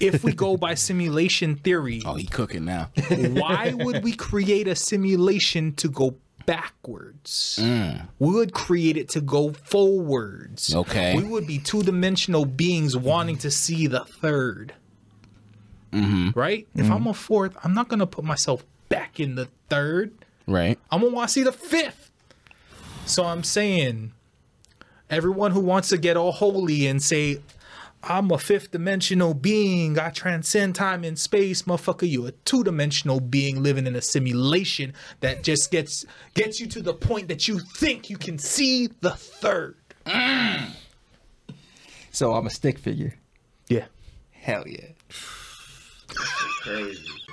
if we go by simulation theory, Oh, he cooking now. why would we create a simulation to go backwards? Mm. We would create it to go forwards. Okay. We would be two dimensional beings wanting to see the 3rd mm-hmm. Right? If mm-hmm. I'm a fourth, I'm not going to put myself back in the third. right. I'm going to want to see the fifth. So I'm saying, everyone who wants to get all holy and say, I'm a fifth dimensional being. I transcend time and space, motherfucker. You a two dimensional being living in a simulation that just gets gets you to the point that you think you can see the third. So I'm a stick figure. Yeah. Hell yeah. Crazy.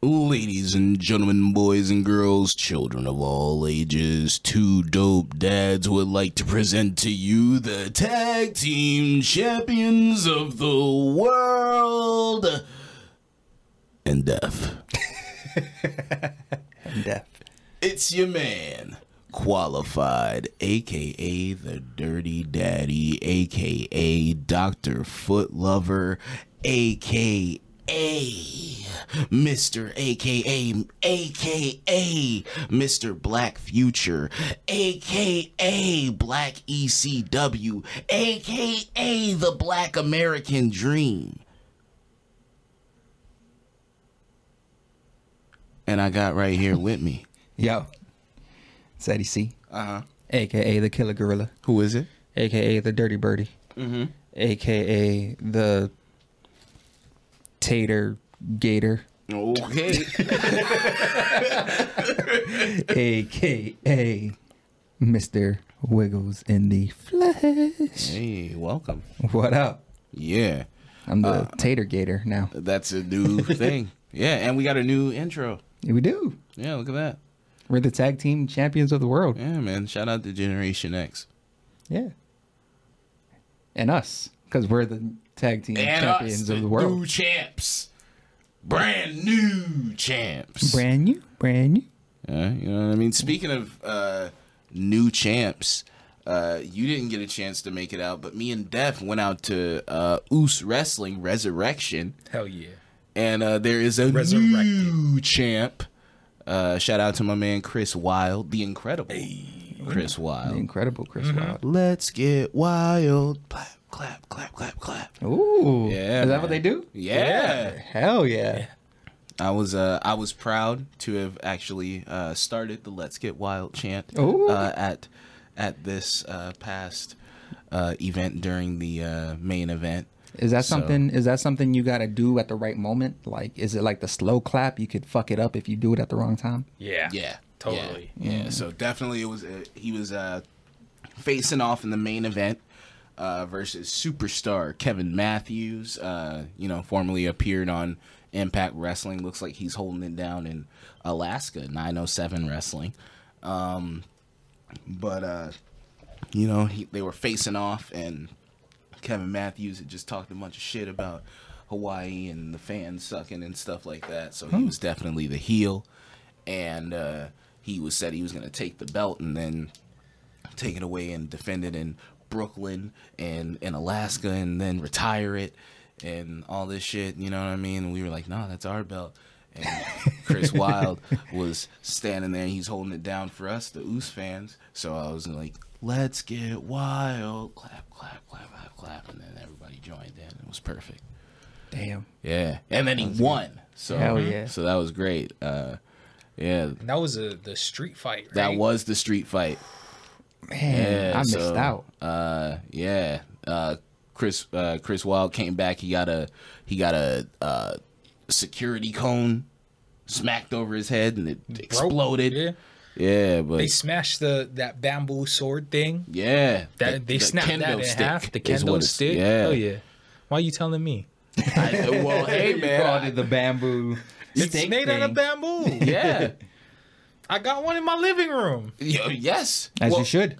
Ladies and gentlemen, boys and girls, children of all ages, two dope dads would like to present to you the tag team champions of the world and Def. And Def. It's your man, qualified, aka the Dirty Daddy, aka Dr. Foot Lover, aka Mr. aka aka Mr. Black Future, aka Black ECW, aka the Black American Dream. And I got right here with me. Yo. It's Eddie C. Uh huh. AKA the killer gorilla. Who is it? AKA the dirty birdie. Mm-hmm. AKA the tater gator. Okay. AKA Mr. Wiggles in the flesh. hey, welcome. What up? Yeah, I'm the uh, tater gator now. that's a new thing. Yeah, and we got a new intro. Yeah, We do. Yeah, look at that. We're the tag team champions of the world. Yeah, man. Shout out to Generation X. Yeah. And us, because we're the tag team And champions us, of the world. new world. champs. Brand new champs. Brand new, brand new. Yeah, you know what I mean? Speaking of uh, new champs, uh, you didn't get a chance to make it out, but me and Def went out to uh, Oos Wrestling Resurrection. Hell yeah. and uh, there is a Resurrected. new champ. Uh, shout out to my man Chris Wild, the incredible Chris The Wild. incredible Chris Mm-hmm. Wild. Let's get wild. Clap, clap, clap, clap, clap. Ooh. Yeah, Is that man. what they do? Yeah. Hell yeah. I was uh, I was proud to have actually uh, started the Let's Get Wild chant uh, at at this uh, past uh, event during the uh, main event. Is that So- something is that something you gotta do at the right moment? Like is it like the slow clap? You could fuck it up if you do it at the wrong time? Yeah. Yeah, Totally. Yeah, yeah. so definitely it was uh, he was uh, facing off in the main event uh, versus superstar Kevin Matthews. Uh, you know, formerly appeared on Impact Wrestling. Looks like he's holding it down in Alaska, 907 Wrestling. Um, but uh, you know, he, they were facing off, and Kevin Matthews had just talked a bunch of shit about Hawaii and the fans sucking and stuff like that. So he was definitely the heel, and uh, he was said he was going to take the belt and then take it away and defend it in Brooklyn and in Alaska, and then retire it and all this shit. You know what I mean? And we were like, no, that's our belt. And Chris Wilde was standing there. He's holding it down for us, the Oos fans. So I was like, "Let's get wild!" Clap, clap, clap, clap, clap, and then everybody joined in. It was perfect. Damn. Yeah, and then he won. So Hell yeah. So that was great. Uh, yeah, And that was a, the street fight, right? that was the street fight. Man, Yeah, I missed so, out. Uh, yeah. Uh, Chris uh, Chris Wild came back. He got a he got a uh, security cone smacked over his head and it Broke. exploded. Yeah. Yeah, but They smashed the that bamboo sword thing. yeah, That the- they the snapped that in stick half. The is kendo stick. Yeah. Oh yeah. Why are you telling me? I- well, hey man, called it the bamboo. It's stick made out of bamboo. yeah, I got one in my living room Y- yes. As Well, you should.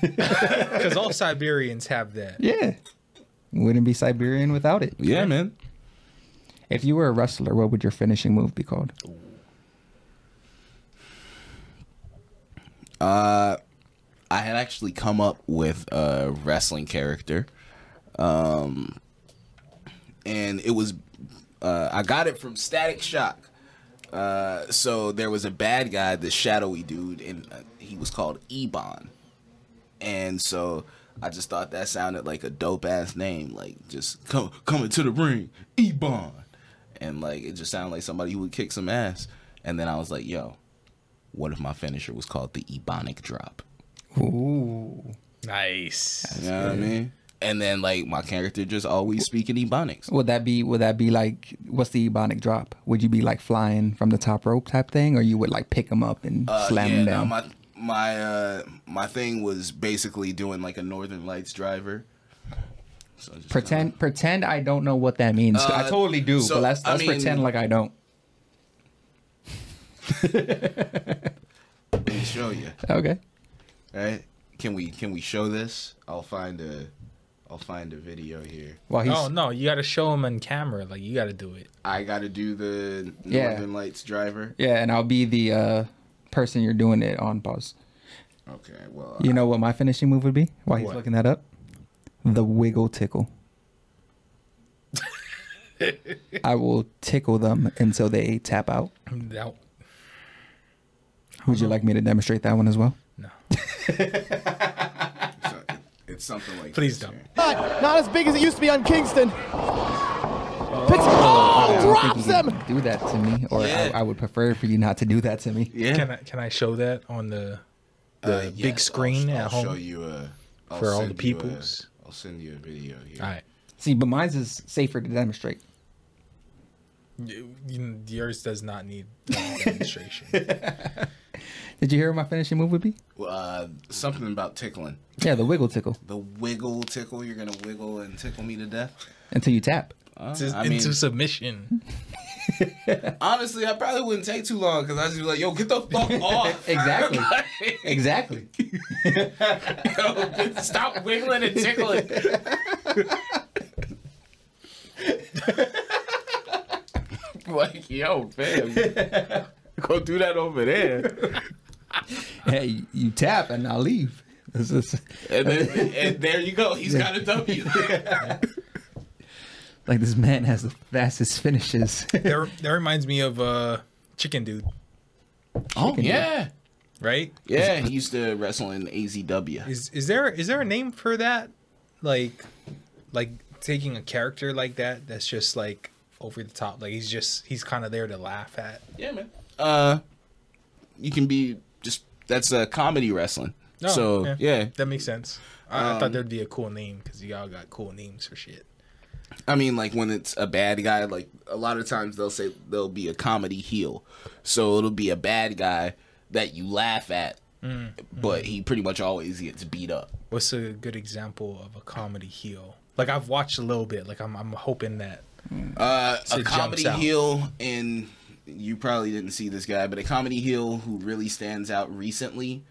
because all Siberians have that. Yeah. Wouldn't be Siberian without it. Yeah, man. If you were a wrestler, what would your finishing move be called? Uh, I had actually come up with a wrestling character, um, and it was uh, I got it from Static Shock. Uh, so there was a bad guy, the shadowy dude, and uh, he was called Ebon, and so I just thought that sounded like a dope ass name, like just come coming to the ring, Ebon, and like it just sounded like somebody who would kick some ass. And then I was like, yo, what if my finisher was called the Ebonic Drop? Ooh. Nice. You know what I mean? And then like my character just always speaking Ebonics. Would that be would that be like what's the ebonic drop? Would you be like flying from the top rope type thing, or you would like pick him up and Uh, slam yeah, him no, down? my my uh my thing was basically doing like a Northern Lights driver. So pretend pretend I don't know what that means. I Uh, totally do, so, but let's let's mean- pretend like I don't. let me show you. Okay. Right? Can we can we show this? I'll find a I'll find a video here. Well, he's Oh no, you got to show him on camera. Like you got to do it. I got to do the Yeah. Northern Lights driver. yeah, and I'll be the uh, person you're doing it on pause. Okay, well, You know what my finishing move would be? While he's What? looking that up, the wiggle tickle. I will tickle them until they tap out. That- Would you like me to demonstrate that one as well? no. it's, it's something like Please this don't. Not, not as big as it used to be on Kingston. Pitts, I oh, don't drops think you him. do that to me, or Yeah. I, I would prefer for you not to do that to me. Yeah. Can I can I show that on the the Uh, big screen I'll, at I'll home? show you a I'll for all the you peoples. I'll send you a video here. All right. See, but mine's is safer to demonstrate. You- you- Yours does not need uh, demonstration. Did you hear what my finishing move would be? Uh, something about tickling. Yeah, the wiggle tickle The wiggle tickle. You're gonna wiggle and tickle me to death. until you tap. Uh, Just I mean, into submission. honestly, I probably wouldn't take too long because I was just be like, "Yo, get the fuck off!" Exactly. Exactly. Yo, stop wiggling and tickling. like, yo, fam, go do that over there. hey, you tap and I'll leave. This is And then, and there you go. He's got a W. like this man has the fastest finishes. that, that reminds me of uh, Chicken Dude, oh yeah, right? yeah. He used to wrestle in AZW. Is is there is there a name for that? Like, like taking a character like that that's just like over the top. Like he's just he's kind of there to laugh at. Yeah, man. Uh, you can be just that's uh, comedy wrestling. Oh, so yeah. that makes sense. I, I thought Um, there'd be a cool name because y'all got cool names for shit. I mean, like when it's a bad guy, like a lot of times they'll say there'll be a comedy heel, so it'll be a bad guy that you laugh at, Mm, but he pretty much always gets beat up. What's a good example of a comedy heel? Like I've watched a little bit. Like I'm I'm hoping that Uh, a comedy heel, and you probably didn't see this guy, but a comedy heel who really stands out recently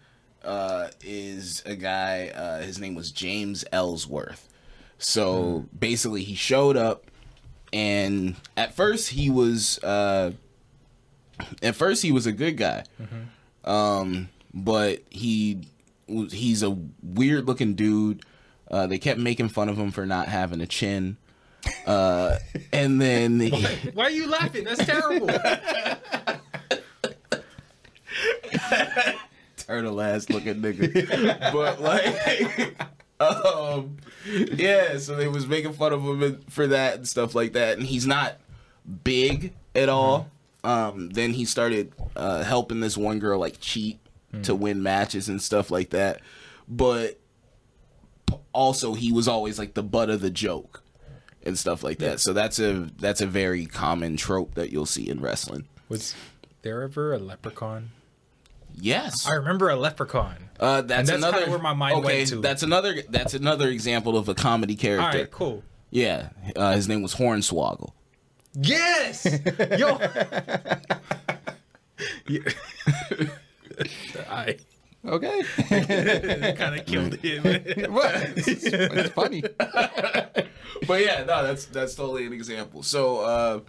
uh, is a guy. Uh, his name was James Ellsworth. So basically, he showed up, and at first he was. Uh, at first, he was a good guy, um, but he he's a weird looking dude. Uh, they kept making fun of him for not having a chin. Uh, and then he, Why are you laughing? That's terrible. turtle ass looking nigga. but like, um, yeah. So they was making fun of him for that and stuff like that. And he's not big at all. Um, then he started uh, helping this one girl like cheat to win matches and stuff like that. But also, he was always like the butt of the joke and stuff like that. So that's a that's a very common trope that you'll see in wrestling. Was there ever a leprechaun? Yes. I remember a leprechaun. Uh, that's, that's another where my mind okay, went to. That's another. That's another example of a comedy character. All right, cool. Yeah, uh, his name was Hornswoggle. Yes, yo. I okay. kind of killed him. what? It's, it's funny. But yeah, no, that's that's totally an example. So, uh,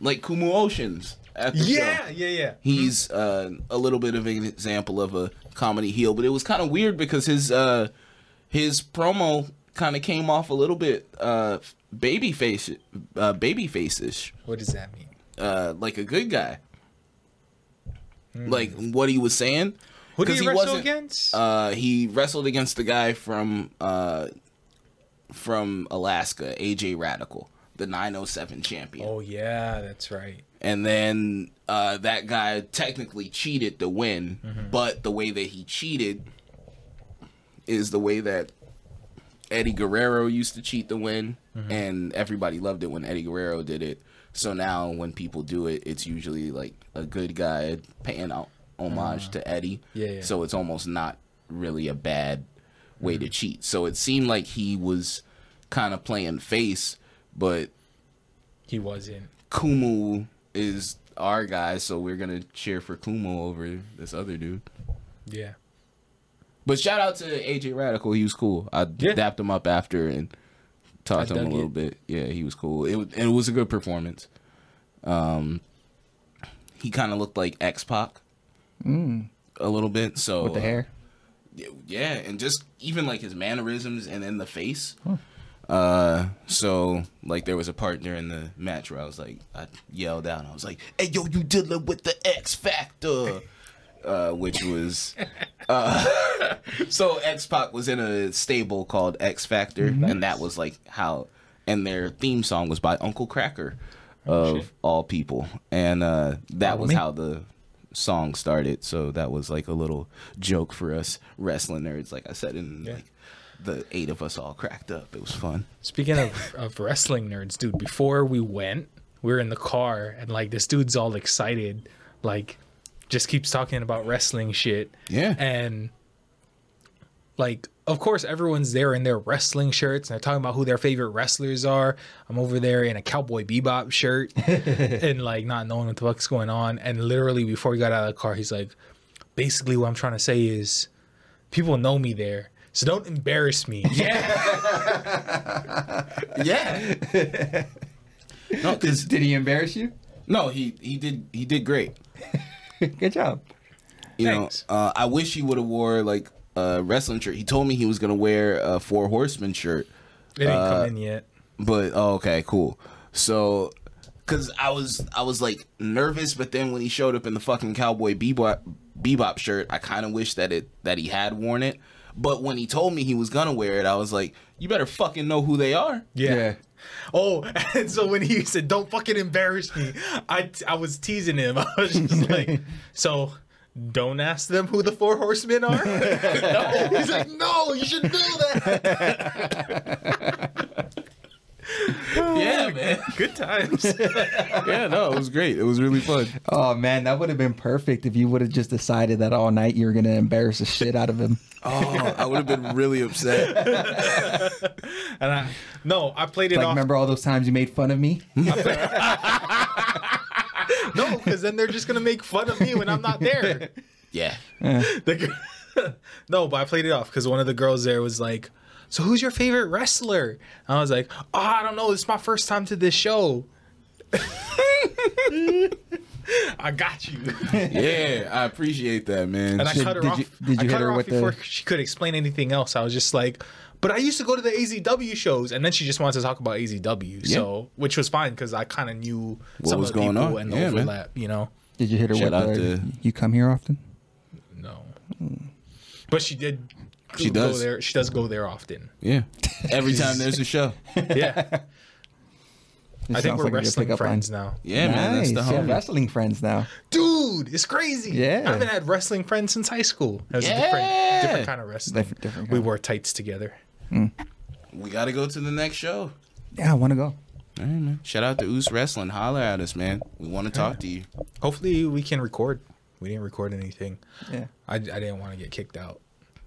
like Kumu Oceans at the Yeah, show. yeah, yeah. He's uh, a little bit of an example of a comedy heel, but it was kind of weird because his uh, his promo kind of came off a little bit uh, baby face, uh, baby face-ish, What does that mean? uh, like a good guy. Like what he was saying. Who did 'Cause he wrestle against? Uh, he wrestled against the guy from uh, from Alaska, AJ Radical, the 907 champion. oh yeah, that's right. And then uh, that guy technically cheated to win, Mm-hmm. but the way that he cheated is the way that Eddie Guerrero used to cheat to win, Mm-hmm. and everybody loved it when Eddie Guerrero did it. So now when people do it, it's usually like a good guy paying homage to Eddie. Yeah, yeah. So it's almost not really a bad way Mm-hmm. to cheat. So it seemed like he was kind of playing face, but He wasn't. Kumu is our guy, so we're gonna cheer for Kumu over this other dude. Yeah. But shout out to AJ Radical, he was cool. I Yeah. dapped him up after and talked I to him a little it. bit. Yeah, he was cool. It was, and it was a good performance. Um, he kind of looked like X Pac a little bit. So Mm. with the hair. Yeah, and just even like his mannerisms and in the face. Uh, so like there was a part during the match where I was like, I yelled out, I was like, "Hey, yo, you dealing with the X Factor?" Uh, which was, uh, so X Pac was in a stable called X Factor, and that was like how, and their theme song was by Uncle Kracker, of shit. all people, and uh, that Follow was me. how the song started. So that was like a little joke for us wrestling nerds. Like I said, and Yeah. like the eight of us all cracked up. It was fun. Speaking of, of wrestling nerds, dude, before we went, we were in the car and like this dude's all excited, like just keeps talking about wrestling shit. Yeah. And like of course everyone's there in their wrestling shirts and they're talking about who their favorite wrestlers are. I'm over there in a cowboy bebop shirt and like not knowing what the fuck's going on. And literally before we got out of the car, he's like, basically what I'm trying to say is people know me there. So don't embarrass me. Yeah. no, cause Did he embarrass you? no, he he did he did great. Good job. You Thanks. know, uh, I wish he would have wore like a wrestling shirt. He told me he was gonna wear a Four Horsemen shirt. It didn't Uh, come in yet. But oh, okay, cool. So, cause I was I was like nervous, but then when he showed up in the fucking cowboy bebop bebop shirt, I kind of wish that it that he had worn it. But when he told me he was gonna wear it, I was like, you better fucking know who they are. Yeah. Oh, and so when he said, "Don't fucking embarrass me," I I was teasing him. I was just like, "So, don't ask them who the four horsemen are." no. He's like, "No, you should know that." Yeah, man. Good times. yeah, no, it was great. It was really fun. Oh man, that would have been perfect if you would have just decided that all night you were gonna embarrass the shit out of him. Oh, I would have been really upset. And I no, I played it Like, off. remember all those times you made fun of me? No, because then they're just gonna make fun of me when I'm not there. Yeah. The gir- no, but I played it off because one of the girls there was like, "So who's your favorite wrestler?" And I was like, "Oh, I don't know. It's my first time to this show." I got you, Yeah, I appreciate that, man. and I Did- cut her did off. you- did I you cut hit her her off with the- before she could explain anything else. I was just like, "But I used to go to the AZW shows," and then she just wanted to talk about AZW, so which was fine because I kind of knew What some was of the going people on. and the Yeah, man. overlap. You know, Did you hit her Shout with out the to- you come here often? no, but she did. She go does. there. She does go there often. yeah. Every time there's a show. Yeah. It I think we're like wrestling pickup line. friends now. Yeah, man. That's the Nice. You have homie. wrestling friends now. Dude, it's crazy. Yeah. I haven't had wrestling friends since high school. It was a Yeah. different, different kind of wrestling. Different- different We wore tights together. Mm. We got to go to the next show. Yeah, I want to go. All right, man. Shout out to Oos Wrestling. Holler at us, man. We want to talk to you. Hopefully, we can record. We didn't record anything. Yeah. I, I didn't want to get kicked out.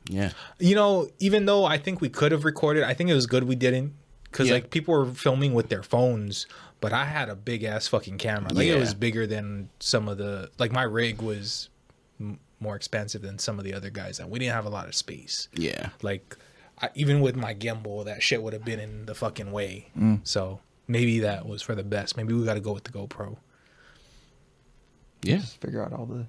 Yeah. You know, even though I think we could have recorded, I think it was good we didn't. Because, Yeah. like, people were filming with their phones, but I had a big ass fucking camera. Like, Yeah. it was bigger than some of the. Like, my rig was m- more expensive than some of the other guys, and we didn't have a lot of space. Yeah. like I, even with my gimbal, that shit would have been in the fucking way. Mm. So maybe that was for the best. Maybe we got to go with the GoPro. Yeah. Just figure out all the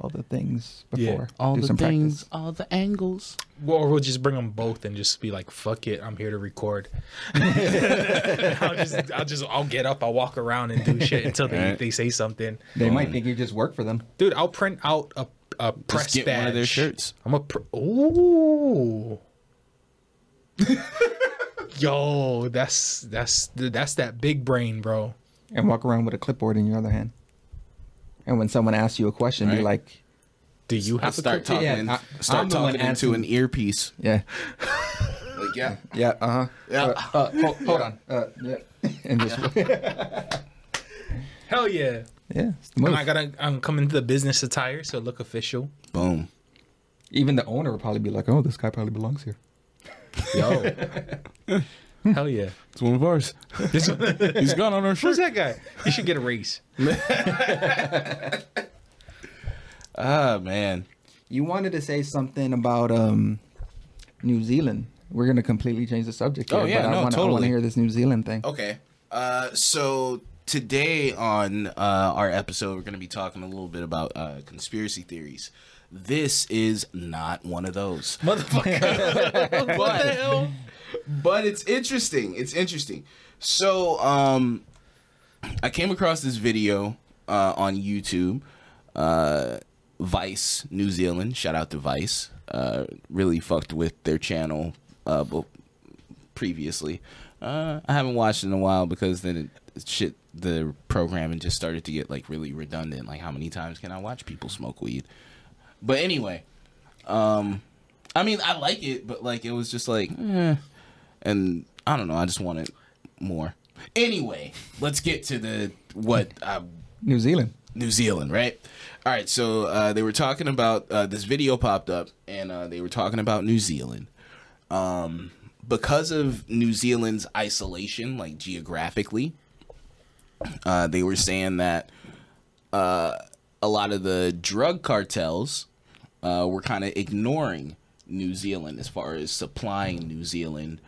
all the things Yeah. before. All Do the some things, practice. all the angles. Well, or we'll just bring them both and just be like, "Fuck it, I'm here to record." I'll just, I'll just, I'll get up, I'll walk around and do shit until they, Right. they say something. They might think you just work for them. Dude, I'll print out a, a press Just get badge. one of their shirts. I'm a pr- ooh. Yo, that's that's that's that big brain, bro. and walk around with a clipboard in your other hand. And when someone asks you a question, be like, Do you have to Start talking, Yeah, in- I- start I'm the talking into an earpiece. "Yeah, Like, yeah. yeah, uh huh, Yeah. uh, uh, hold, hold on, uh, yeah," and just Hell yeah! yeah, it's the And. I gotta, I'm coming to the business attire, so look official. Boom. Even the owner will probably be like, "Oh, this guy probably belongs here." Yo, hell yeah! It's one of ours. This, He's got on our shirt. who's that guy? You should get a raise. Ah, man. You wanted to say something about um, New Zealand. We're gonna completely change the subject. Oh, yeah, but I no, wanna, I want totally. to hear this New Zealand thing. Okay. Uh, so today on uh, our episode, we're going to be talking a little bit about uh, conspiracy theories. This is not one of those. Motherfucker. what the hell? but it's interesting. It's interesting. So, um, I came across this video uh, on YouTube. Uh, Vice New Zealand. Shout out to Vice. Uh, really fucked with their channel uh, previously. Uh, I haven't watched in a while because then it, shit the programming just started to get like really redundant. Like how many times can I watch people smoke weed? But anyway, um, I mean I like it, but like it was just like, eh. and I don't know. I just wanted more. Anyway, let's get to the what I New Zealand. New Zealand, right? All right, so uh, they were talking about uh, this video popped up, and uh, they were talking about New Zealand. Um, because of New Zealand's isolation, like geographically, uh, they were saying that uh, a lot of the drug cartels uh, were kind of ignoring New Zealand as far as supplying New Zealand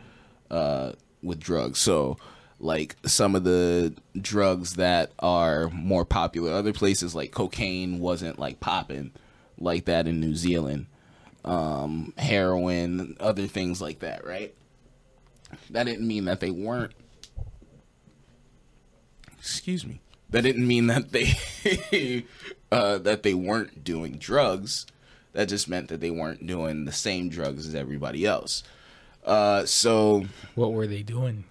uh, with drugs. So, like some of the drugs that are more popular, other places like cocaine wasn't like popping like that in New Zealand. Um, heroin, other things like that, right? That didn't mean that they weren't. Excuse me. That didn't mean that they uh, that they weren't doing drugs. That just meant that they weren't doing the same drugs as everybody else. Uh, so What were they doing?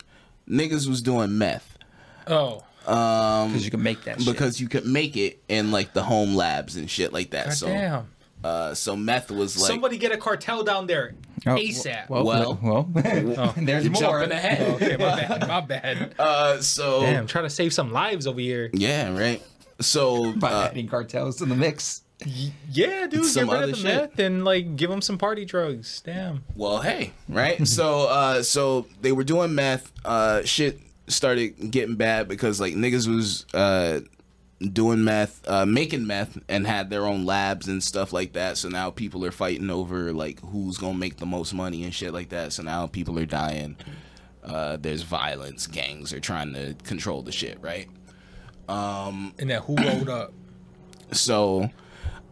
niggas was doing meth Oh, Because you can make that shit. because you could make it in like the home labs and shit like that. God so damn. Uh, so meth was like Somebody get a cartel down there Oh, ASAP. Well, Well- well, there's you're more. jumping ahead. okay, my bad. My bad. Uh, so Damn, trying to save some lives over here. yeah, right. So By uh, adding cartels to the mix. Yeah, dude, Some get rid other of the shit. meth and like give them some party drugs. Damn. Well, hey, right? so, uh, so they were doing meth. Uh, shit started getting bad because like niggas was uh doing meth, uh, making meth, and had their own labs and stuff like that. So now people are fighting over like who's gonna make the most money and shit like that. So now people are dying. Uh, there's violence. Gangs are trying to control the shit, right? And that who rolled up? so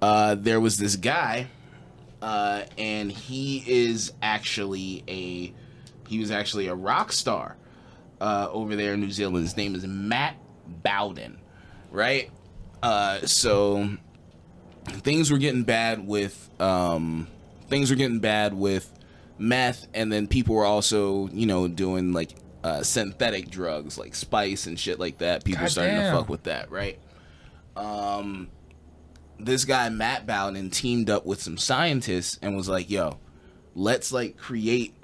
uh, there was this guy uh, and he is actually a he was actually a rock star uh, over there in new zealand his name is matt bowden right? Uh, so things were getting bad with um, things were getting bad with meth and then people were also you know doing like uh, synthetic drugs like spice and shit like that. People starting to fuck with that right? Um, this guy Matt Bowden teamed up with some scientists and was like, "Yo, let's like create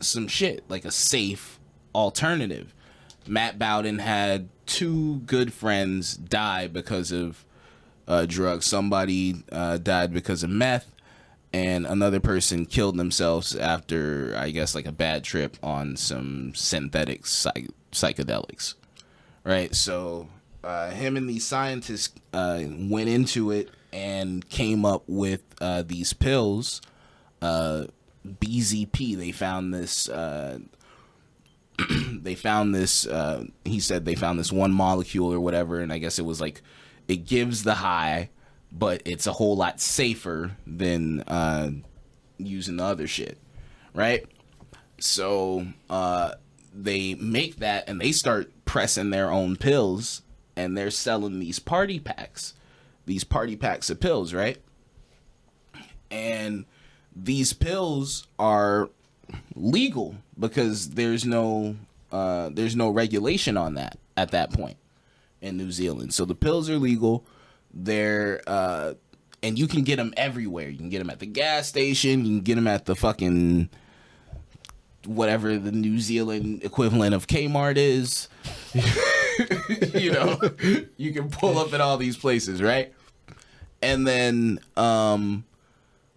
some shit like a safe alternative." Matt Bowden had two good friends die because of uh, drugs. Somebody uh, died because of meth, and another person killed themselves after, I guess, like a bad trip on some synthetic psych- psychedelics right? So uh, him and these scientists uh, went into it and came up with uh, these pills uh, BZP. They found this. They found this. Uh, he said they found this one molecule or whatever, and I guess it was like it gives the high, but it's a whole lot safer than uh, using the other shit, right? So uh, they make that and they start pressing their own pills, and they're selling these party packs, these party packs of pills, right? And these pills are legal because there's no uh, there's no regulation on that at that point in New Zealand. So the pills are legal. They're uh, and you can get them everywhere. You can get them at the gas station. You can get them at the fucking whatever the New Zealand equivalent of Kmart is. you know, you can pull up at all these places, right? And then um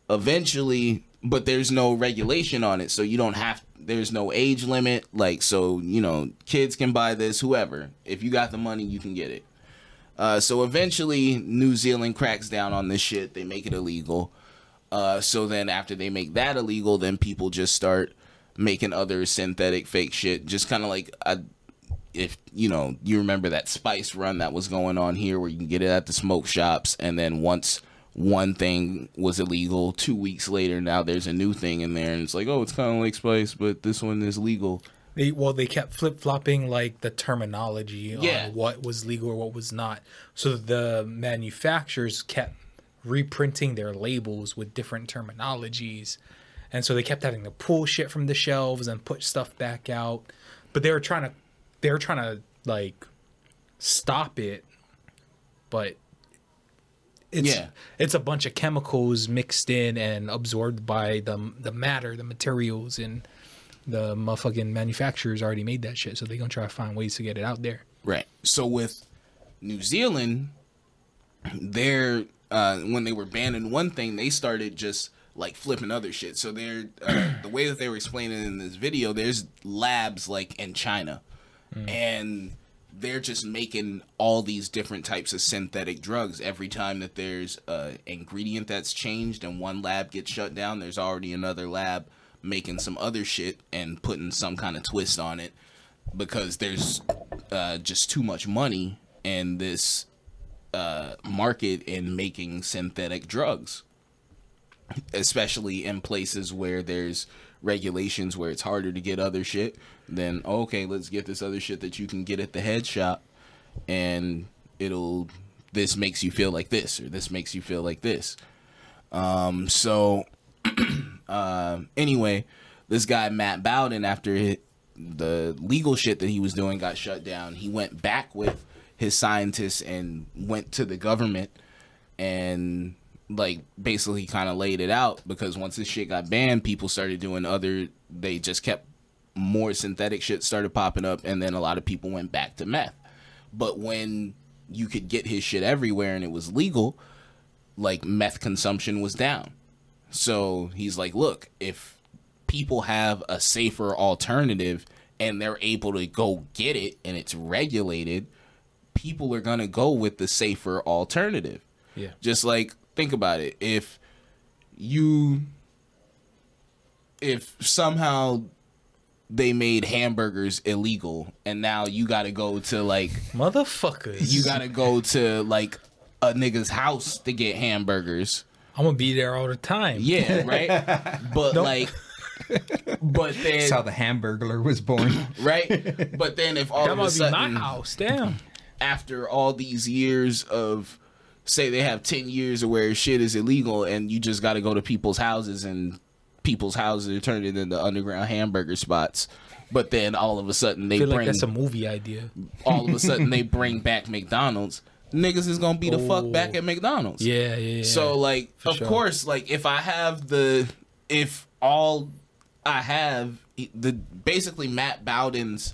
eventually but there's no regulation on it so you don't have there's no age limit like so you know kids can buy this whoever. If you got the money you can get it. Uh, so eventually new zealand cracks down on this shit. They make it illegal. Uh, so then after they make that illegal then people just start making other synthetic fake shit. Just kind of like I, if you know you remember that spice run that was going on here where you can get it at the smoke shops and then once one thing was illegal two weeks later now there's a new thing in there and it's like oh it's kind of like spice but this one is legal They, well, they kept flip flopping like the terminology Yeah. on what was legal or what was not. So the manufacturers kept reprinting their labels with different terminologies, and so they kept having to pull shit from the shelves and put stuff back out. But they were trying to, they were trying to like stop it, but it's Yeah. it's a bunch of chemicals mixed in and absorbed by the the matter, the materials, and the motherfucking manufacturers already made that shit, so they're gonna try to find ways to get it out there. Right. So with New Zealand, they're uh, when they were banning one thing, they started just like flipping other shit. So they're uh, the way that they were explaining in this video. There's labs like in China, and they're just making all these different types of synthetic drugs. Every time that there's a ingredient that's changed and one lab gets shut down, there's already another lab making some other shit and putting some kind of twist on it because there's uh, just too much money in this uh, market in making synthetic drugs, especially in places where there's regulations where it's harder to get other shit. Then okay, let's get this other shit that you can get at the head shop, and it'll this makes you feel like this or this makes you feel like this. Um, so uh, anyway, this guy Matt Bowden, after the legal shit that he was doing got shut down, he went back with his scientists and went to the government and like basically kind of laid it out because once this shit got banned, people started doing other. They just kept more synthetic shit started popping up, and then a lot of people went back to meth. But when you could get his shit everywhere and it was legal, like meth consumption was down. So he's like, look, if people have a safer alternative and they're able to go get it and it's regulated, people are going to go with the safer alternative. Yeah. Just like think about it. If you if somehow they made hamburgers illegal and now you got to go to like Motherfuckers. you got to go to like a nigga's house to get hamburgers. I'm gonna be there all the time. Yeah, right? But like but then That's how the Hamburglar was born. right? But then if all That of a might be my sudden house. Damn. after all these years of say they have 10 years of where shit is illegal and you just got to go to people's houses and people's houses are turned into underground hamburger spots but then all of a sudden they bring like that's a movie idea. all of a sudden they bring back McDonald's niggas is to be the fuck Oh. back at McDonald's Yeah, yeah, yeah. so like of sure. course like if I have the if all I have the basically Matt Bowden's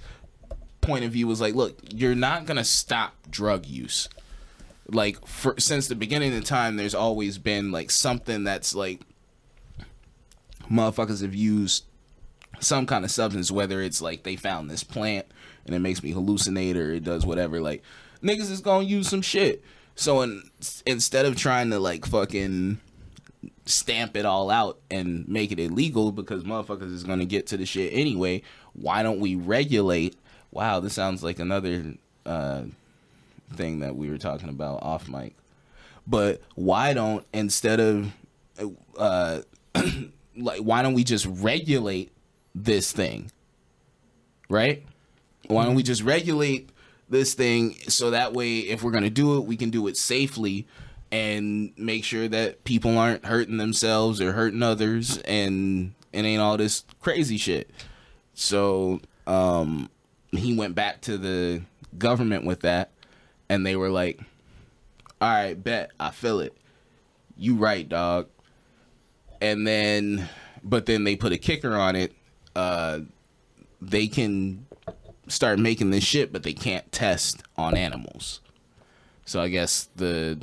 point of view was like look you're not to stop drug use like for since the beginning of time there's always been like something that's like motherfuckers have used some kind of substance whether it's like they found this plant and it makes me hallucinate or it does whatever like niggas is gonna use some shit so in, instead of trying to like fucking stamp it all out and make it illegal because motherfuckers is gonna get to the shit anyway. Why don't we regulate? Wow, this sounds like another uh, thing that we were talking about off mic. But why don't instead of uh, like why don't we just regulate this thing? Right? Why don't we just regulate this thing so that way if we're going to do it, we can do it safely and make sure that people aren't hurting themselves or hurting others and it ain't all this crazy shit. So, um he went back to the government with that and they were like, "All right, bet, I feel it. You right, dog." And then but then they put a kicker on it. Uh they can start making this shit, but they can't test on animals. So I guess the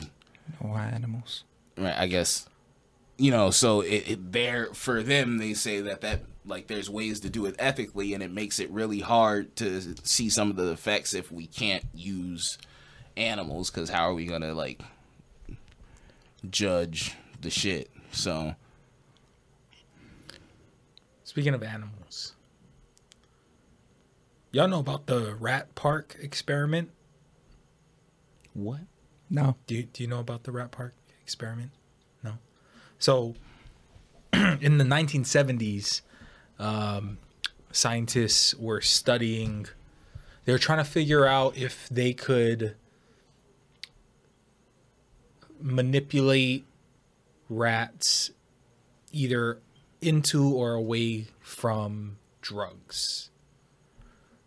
No animals. right, I guess you know, so it, it there for them they say that that like there's ways to do it ethically, and it makes it really hard to see some of the effects if we can't use animals. Because how are we gonna like judge the shit? So Speaking of animals, y'all know about the rat park experiment? what? No. Do you, do you know about the rat park experiment? No. So, in the 1970s, um, scientists were studying. They were trying to figure out if they could manipulate rats either into or away from drugs.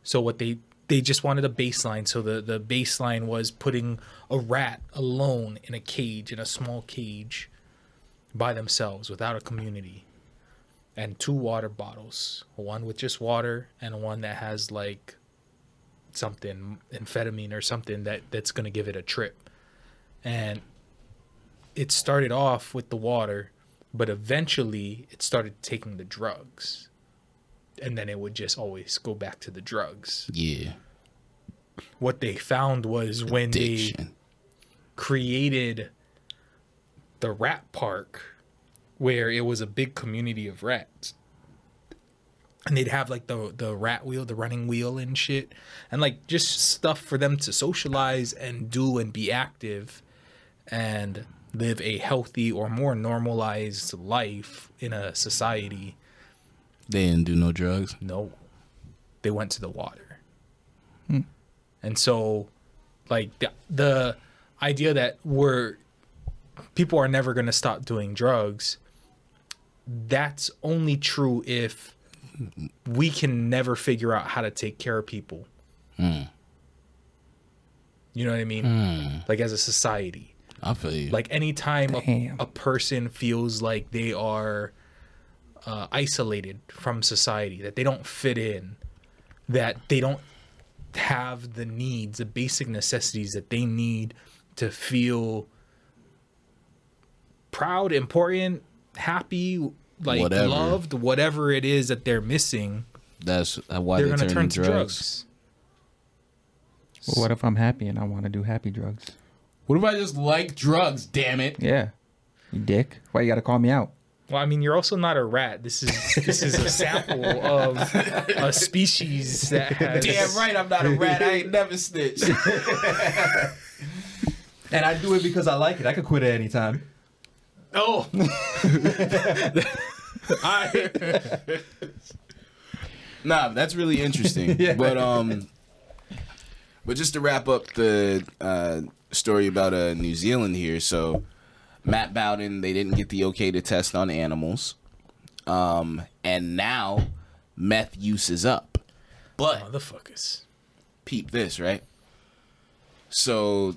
So what they they just wanted a baseline. So the the baseline was putting a rat alone in a cage in a small cage by themselves without a community. And two water bottles, one with just water and one that has like something amphetamine or something that that's going to give it a trip. And it started off with the water, but eventually it started taking the drugs. And then it would just always go back to the drugs. Yeah, what they found was when they created the rat park where it was a big community of rats. And they'd have like the the rat wheel the running wheel and shit and like just stuff for them to socialize and do and be active. And live a healthy or more normalized life in a society They didn't do no drugs. no. They went to the water. Hmm. And so like the, the idea that we're people are never going to stop doing drugs that's only true if we can never figure out how to take care of people. Hmm. You know what I mean? Hmm. Like as a society. I feel you. Like anytime a, a person feels like they are uh, isolated from society, that they don't fit in, that they don't have the needs, the basic necessities that they need to feel proud, important, happy, like Whatever. loved, whatever it is that they're missing, That's why they're they going to turn turn to drugs. Well, what if I'm happy and I want to do happy drugs? What if I just like drugs? Damn it! Yeah. You dick. Why you got to call me out? Well, I mean, you're also not a rat. This is this is a sample of a species that has. Damn right, I'm not a rat. I ain't never snitched. And I do it because I like it. I could quit at any time. Oh. I, Nah, that's really interesting. Yeah. But um, but just to wrap up the uh, story about uh, New Zealand here, so Matt Bowden they didn't get the okay to test on animals, um, and now meth use is up. But motherfuckers. peep this, right? So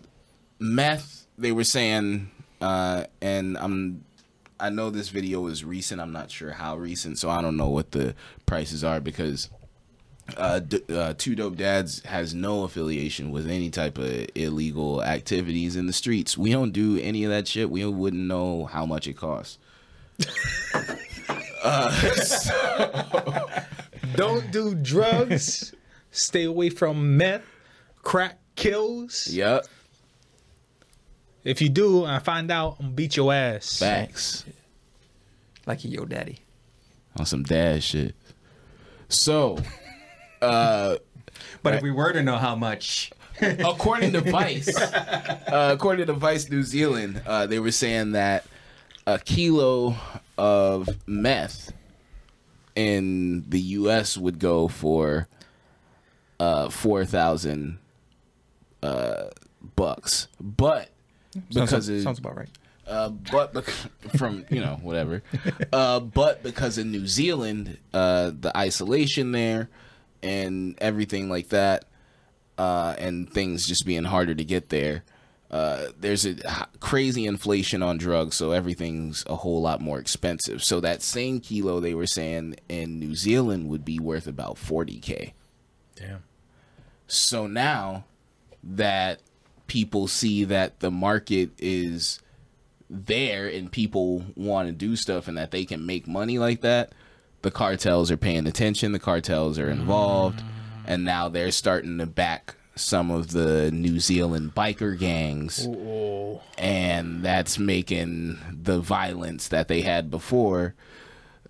meth, they were saying, uh, and I'm, I know this video is recent. I'm not sure how recent, so I don't know what the prices are because uh, D- uh, Two Dope Dads has no affiliation with any type of illegal activities in the streets. We don't do any of that shit. We wouldn't know how much it costs. Don't do drugs. Stay away from meth. Crack kills. Yep, If you do, and I find out, I'm beat your ass. facts. Like your daddy. on some dad shit. So, uh, But if we were to know how much, according to Vice, uh, according to Vice New Zealand, uh, they were saying that a kilo of meth in the U.S. would go for uh, four thousand uh, bucks, but because sounds, it, sounds about right. uh, but bec- from you know whatever, uh, but because in New Zealand, uh, the isolation there and everything like that, uh, and things just being harder to get there. Uh, there's a crazy inflation on drugs, so everything's a whole lot more expensive. So that same kilo they were saying in New Zealand would be worth about 40k. Damn. So now that people see that the market is there and people want to do stuff and that they can make money like that, the cartels are paying attention, the cartels are involved, and now they're starting to back some of the New Zealand biker gangs Oh, and that's making the violence that they had before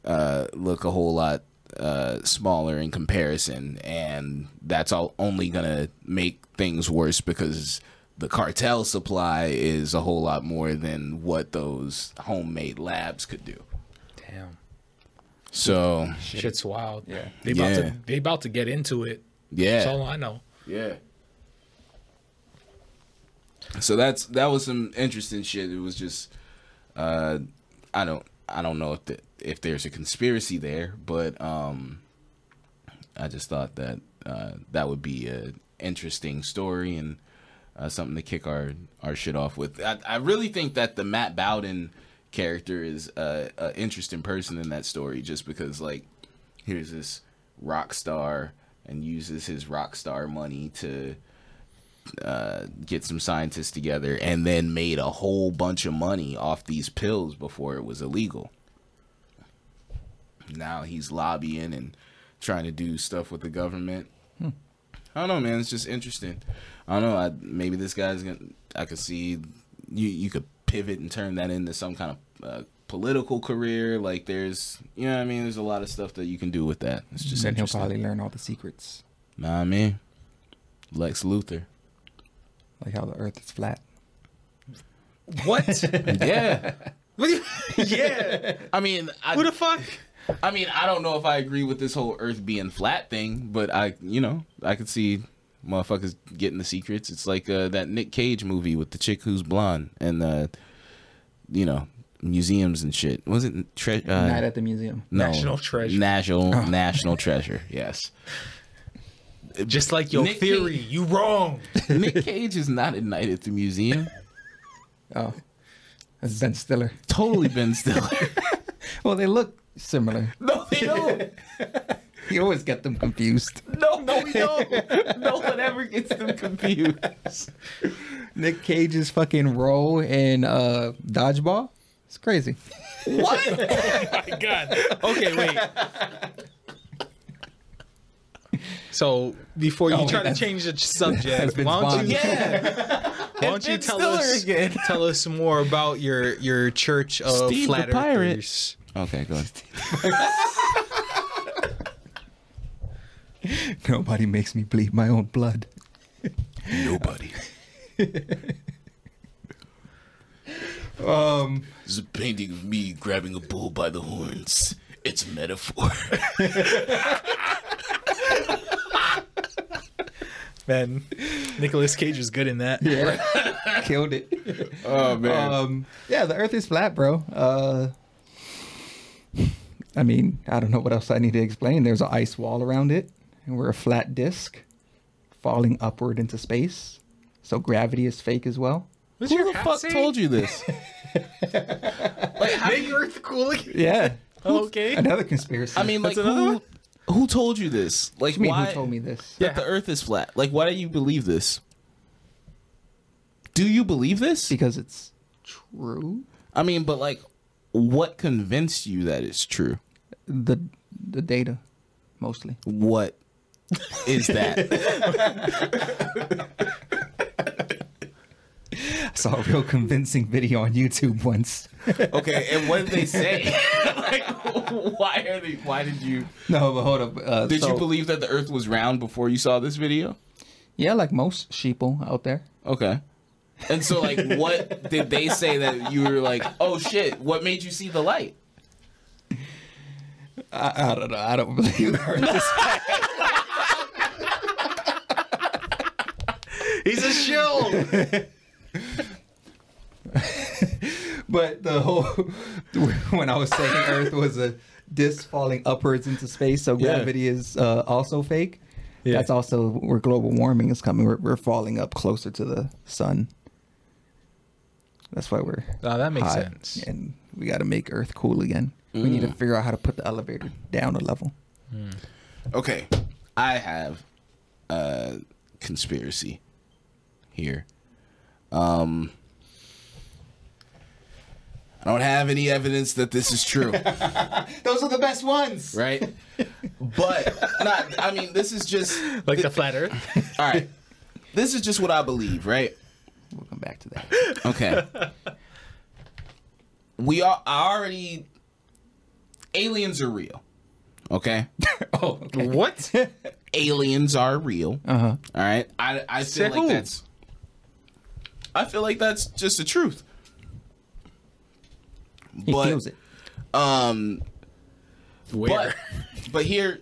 uh, look a whole lot uh, smaller in comparison, and that's all only gonna make things worse because the cartel supply is a whole lot more than what those homemade labs could do. damn. So Shit's wild. Yeah. They about Yeah. to they about to get into it. yeah, That's all I know. Yeah. So that's that was some interesting shit. It was just uh I don't I don't know if the, if there's a conspiracy there, but um I just thought that uh that would be a interesting story and uh, something to kick our our shit off with. I, I really think that the Matt Bowden character is a, a interesting person in that story, just because like here's this rock star and uses his rock star money to uh, get some scientists together and then made a whole bunch of money off these pills before it was illegal. Now he's lobbying and trying to do stuff with the government. I don't know, man. It's just interesting. I don't know. I, maybe this guy's gonna. I could see you. You could pivot and turn that into some kind of uh, political career. Like there's, you know, what I mean, there's a lot of stuff that you can do with that. It's just then he'll probably learn all the secrets, Nah, I mean, Lex Luthor. like how the Earth is flat. What? Yeah. What you- yeah. I mean, I, Who the fuck? I mean, I don't know if I agree with this whole Earth being flat thing, but I, you know, I could see motherfuckers getting the secrets. It's like uh, that Nick Cage movie with the chick who's blonde and, uh, you know, museums and shit. Was it tre- uh, Night at the museum. no, National Treasure. National National Treasure. Yes. Just like your Nick theory, Cage- you wrong. Nick Cage is not at night at the museum. Oh, that's Ben Stiller. Totally Ben Stiller. Well, they look similar. no, they don't. You always get them confused. No, no, we don't. No one ever gets them confused. Nick Cage's fucking role in uh, Dodgeball. It's crazy. What? oh My God. Okay, wait. So before you Oh, wait, try to change the subject, why don't you, Yeah. why don't you tell us again. tell us more about your your church of Steve the flat Pirate. earthers? Okay, go ahead. Nobody makes me bleed my own blood. Nobody. Um, This is a painting of me grabbing a bull by the horns. It's a metaphor. Man, Nicolas Cage is good in that. yeah, killed it. oh man. Um, yeah, the Earth is flat, bro. Uh, I mean, I don't know what else I need to explain. There's an ice wall around it, and we're a flat disk falling upward into space. So gravity is fake as well. What's Who the fuck say? told you this? Like, make Earth cool again? Yeah. Oh, okay. Another conspiracy. I mean, like who? Who told you this? Like, you mean why? who told me this? that the Earth is flat? Like, why do you believe this? Do you believe this? Because it's true. I mean, but like, what convinced you that it's true? The the data, mostly. What is that? I saw a real convincing video on YouTube once. okay, and what did they say? like, why are they? Why did you? No, but hold up. Uh, Did so- you believe that the Earth was round before you saw this video? Yeah, like most sheeple out there. Okay. And so, like, what did they say that you were like, oh shit? What made you see the light? I, I don't know. I don't believe her. This- He's a shill. but the whole when I was saying Earth was a disc falling upwards into space, so Yeah. gravity is uh, also fake. Yeah. That's also where global warming is coming. We're, we're falling up closer to the sun. That's why we're. Oh, that makes hot, sense. And we got to make Earth cool again. We need to mm. figure out how to put the elevator down a level. Hmm. Okay, I have a conspiracy here. Um, I don't have any evidence that this is true, Those are the best ones. right? But not. I mean, this is just Like the flat Earth. all right. This is just what I believe, right? We'll come back to that. Okay. we are I already aliens are real. Okay? oh, okay. What? aliens are real. Uh huh. All right? I I feel Said like who? that's I feel like that's just the truth. He But feels it. um Where? But but here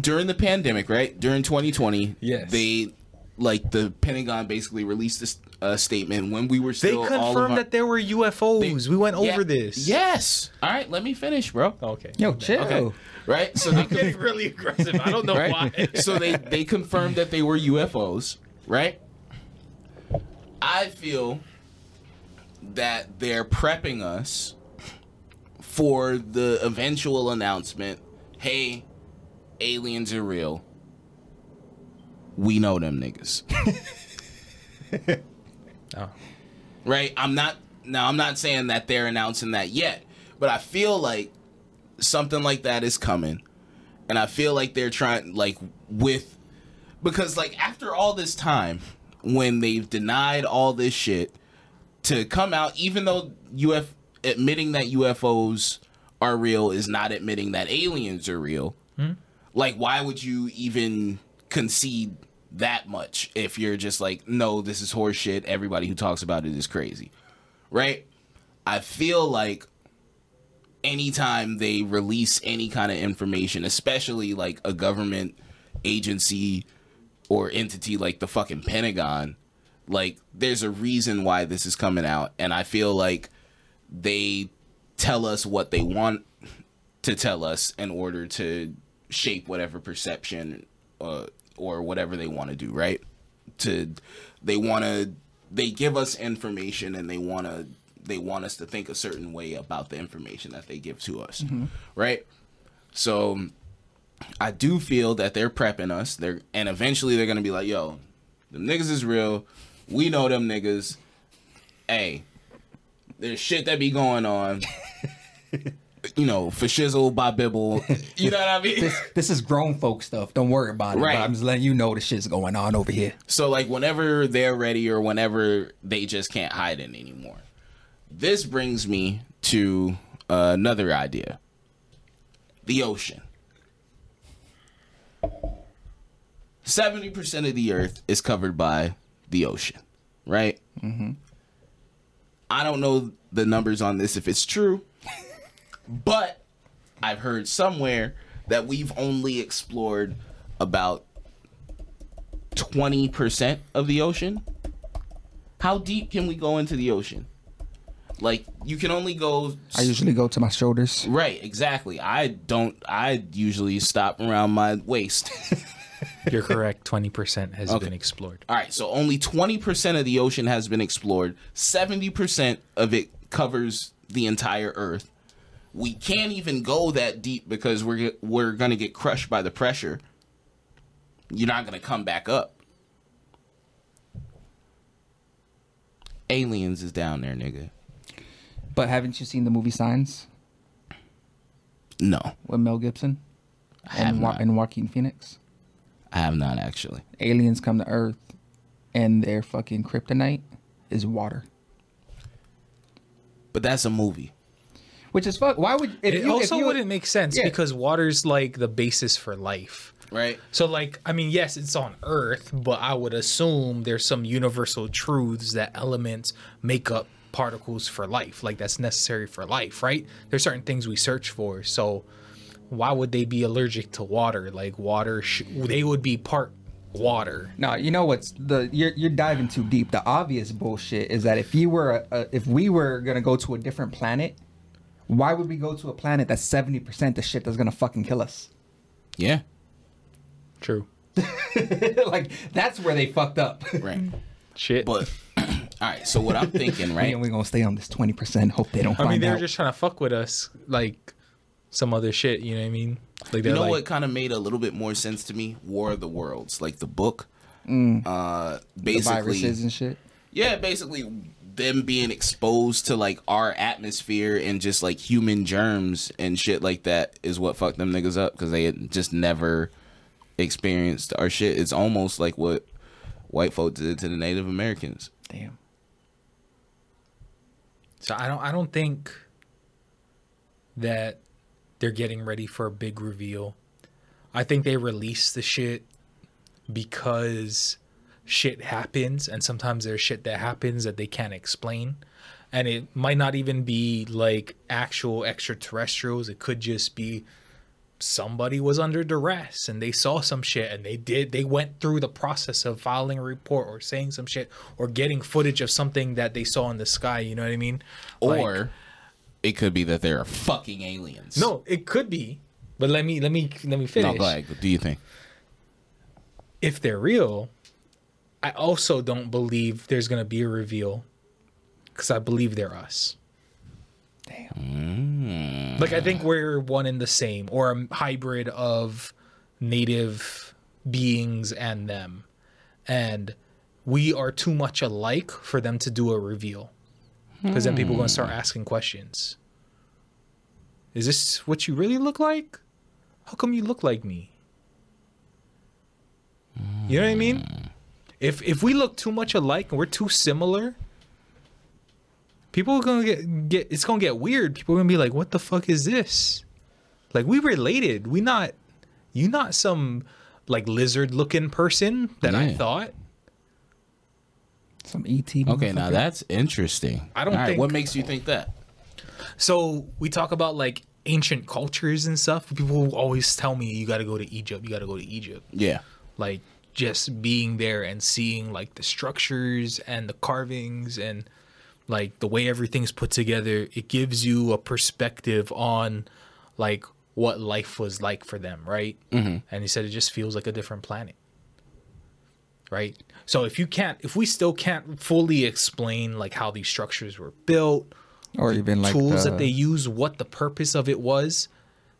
during the pandemic, right? During 2020, Yes. they like the Pentagon basically released this uh, statement when we were They still all of confirmed our- that there were UFOs. we went Yeah, over this. Yes. All right, let me finish, bro. Okay. Yo, chill. Okay. Right? So they Getting really aggressive. I don't know right? why. so they they confirmed that they were UFOs, right? I feel that they're prepping us for the eventual announcement, "Hey, aliens are real. We know them niggas." Oh. right? I'm not now I'm not saying that they're announcing that yet, but I feel like something like that is coming. And I feel like they're trying like with because like after all this time when they've denied all this shit to come out even though UF admitting that UFOs are real is not admitting that aliens are real. Hmm? Like why would you even concede that much if you're just like no this is horseshit everybody who talks about it is crazy. Right? I feel like anytime they release any kind of information, especially like a government agency or entity like the fucking Pentagon, like there's a reason why this is coming out. And I feel like they tell us what they want to tell us in order to shape whatever perception uh, or whatever they want to do, right? To they want to they give us information and they want to they want us to think a certain way about the information that they give to us, right? So I do feel that they're prepping us. They're and eventually they're gonna be like, "Yo, them niggas is real. We know them niggas. Hey, there's shit that be going on. you know, for shizzle by bibble. You know what I mean? This this is grown folk stuff. Don't worry about it. Right. I'm just letting you know the shit's going on over here. So like whenever they're ready or whenever they just can't hide it anymore. This brings me to uh, another idea. The ocean. 70% of the earth is covered by the ocean, right? Mm-hmm. I don't know the numbers on this if it's true, but I've heard somewhere that we've only explored about 20% of the ocean. How deep can we go into the ocean? Like you can only go I usually go to my shoulders. right, exactly. I don't I usually stop around my waist. You're correct. Twenty percent has Okay. been explored. All right, so only 20% of the ocean has been explored. 70% of it covers the entire earth. We can't even go that deep because we're we're going to get crushed by the pressure. You're not going to come back up. Aliens is down there, nigga. But haven't you seen the movie Signs No, with Mel Gibson I have and, Wa- not. and Joaquin Phoenix? I have not actually. Aliens come to Earth, and their fucking kryptonite is water. But that's a movie. Which is fuck. Why would if It you, also if you, wouldn't make sense Yeah. because water's like the basis for life. right? So like I mean yes it's on earth but I would assume there's some universal truths that elements make up particles for life like that's necessary for life right there's certain things we search for so why would they be allergic to water like water sh- they would be part water No, you know what's the you're you're diving too deep. The obvious bullshit is that if you were a, a, if we were gonna go to a different planet, why would we go to a planet that's seventy percent the shit that's gonna fucking kill us? Yeah, true like that's where they fucked up. right. shit But all right, so what I'm thinking, right? And we're gonna stay on this twenty percent. Hope they don't I find mean they're out. just trying to fuck with us like some other shit you know what I mean like You they're know like, what kind of made a little bit more sense to me? War of the Worlds, like the book. Uh, the basically, viruses and shit. yeah, basically them being exposed to like our atmosphere and just like human germs and shit like that is what fucked them niggas up because they had just never experienced our shit. It's almost like what white folk did to the Native Americans. Damn. So I don't I don't think that they're getting ready for a big reveal. I think they release the shit because shit happens and sometimes there's shit that happens that they can't explain. And it might not even be like actual extraterrestrials. It could just be somebody was under duress and they saw some shit and they did they went through the process of filing a report or saying some shit or getting footage of something that they saw in the sky you know what i mean Like- Or it could be that they're fucking aliens. no it could be but let me let me let me finish no. What do you think? if they're real i also don't believe there's gonna be a reveal because i believe they're us Damn. Mm. Like I think we're one and the same, or a hybrid of native beings and them, and we are too much alike for them to do a reveal, because then people are gonna start hmm. asking questions. Is this what you really look like? How come you look like me? You know what I mean? Hmm. If if we look too much alike and we're too similar, people are gonna get get it's gonna get weird. People are gonna be like, "What the fuck is this?" Like we related. We not you not some like lizard looking person that I thought. Some ET. Okay, now that's interesting. I don't All right, think- What makes you think that? So we talk about like ancient cultures and stuff. People always tell me you got to go to Egypt. You got to go to Egypt. Yeah. Like just being there and seeing like the structures and the carvings and like the way everything's put together. It gives you a perspective on like what life was like for them, right? Mm-hmm. And he said it just feels like a different planet. Right. So if you can't, if we still can't fully explain like how these structures were built, or even like tools the, that they use, what the purpose of it was,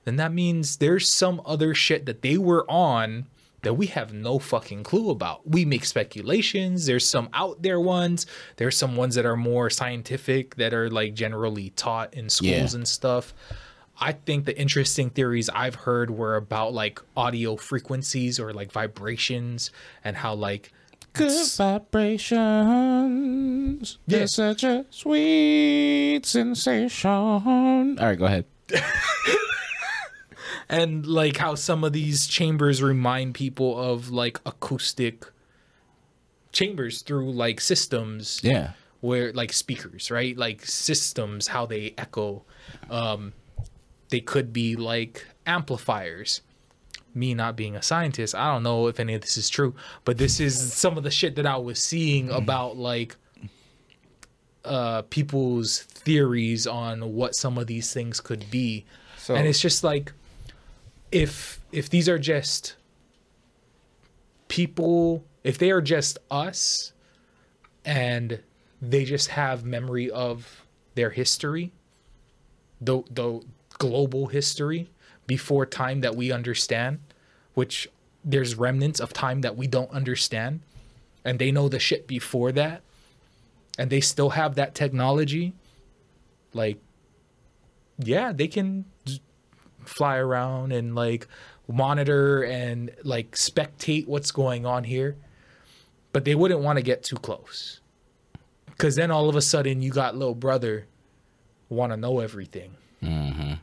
then that means there's some other shit that they were on that we have no fucking clue about. We make speculations. There's some out there ones. There's some ones that are more scientific that are like generally taught in schools Yeah. and stuff. I think the interesting theories I've heard were about like audio frequencies or like vibrations and how like Good vibrations. Yeah. They're such a sweet sensation. All right, go ahead. and like how some of these chambers remind people of like acoustic chambers through like systems Yeah. where like speakers right? Like systems how they echo um they could be like amplifiers. Me not being a scientist i don't know if any of this is true but this is some of the shit that i was seeing about like uh people's theories on what some of these things could be. So- and it's just like if if these are just people if they are just us and they just have memory of their history the the global history before time that we understand which there's remnants of time that we don't understand and they know the shit before that and they still have that technology like yeah they can fly around and like monitor and like spectate what's going on here but they wouldn't want to get too close because then all of a sudden you got little brother want to know everything Mm-hmm.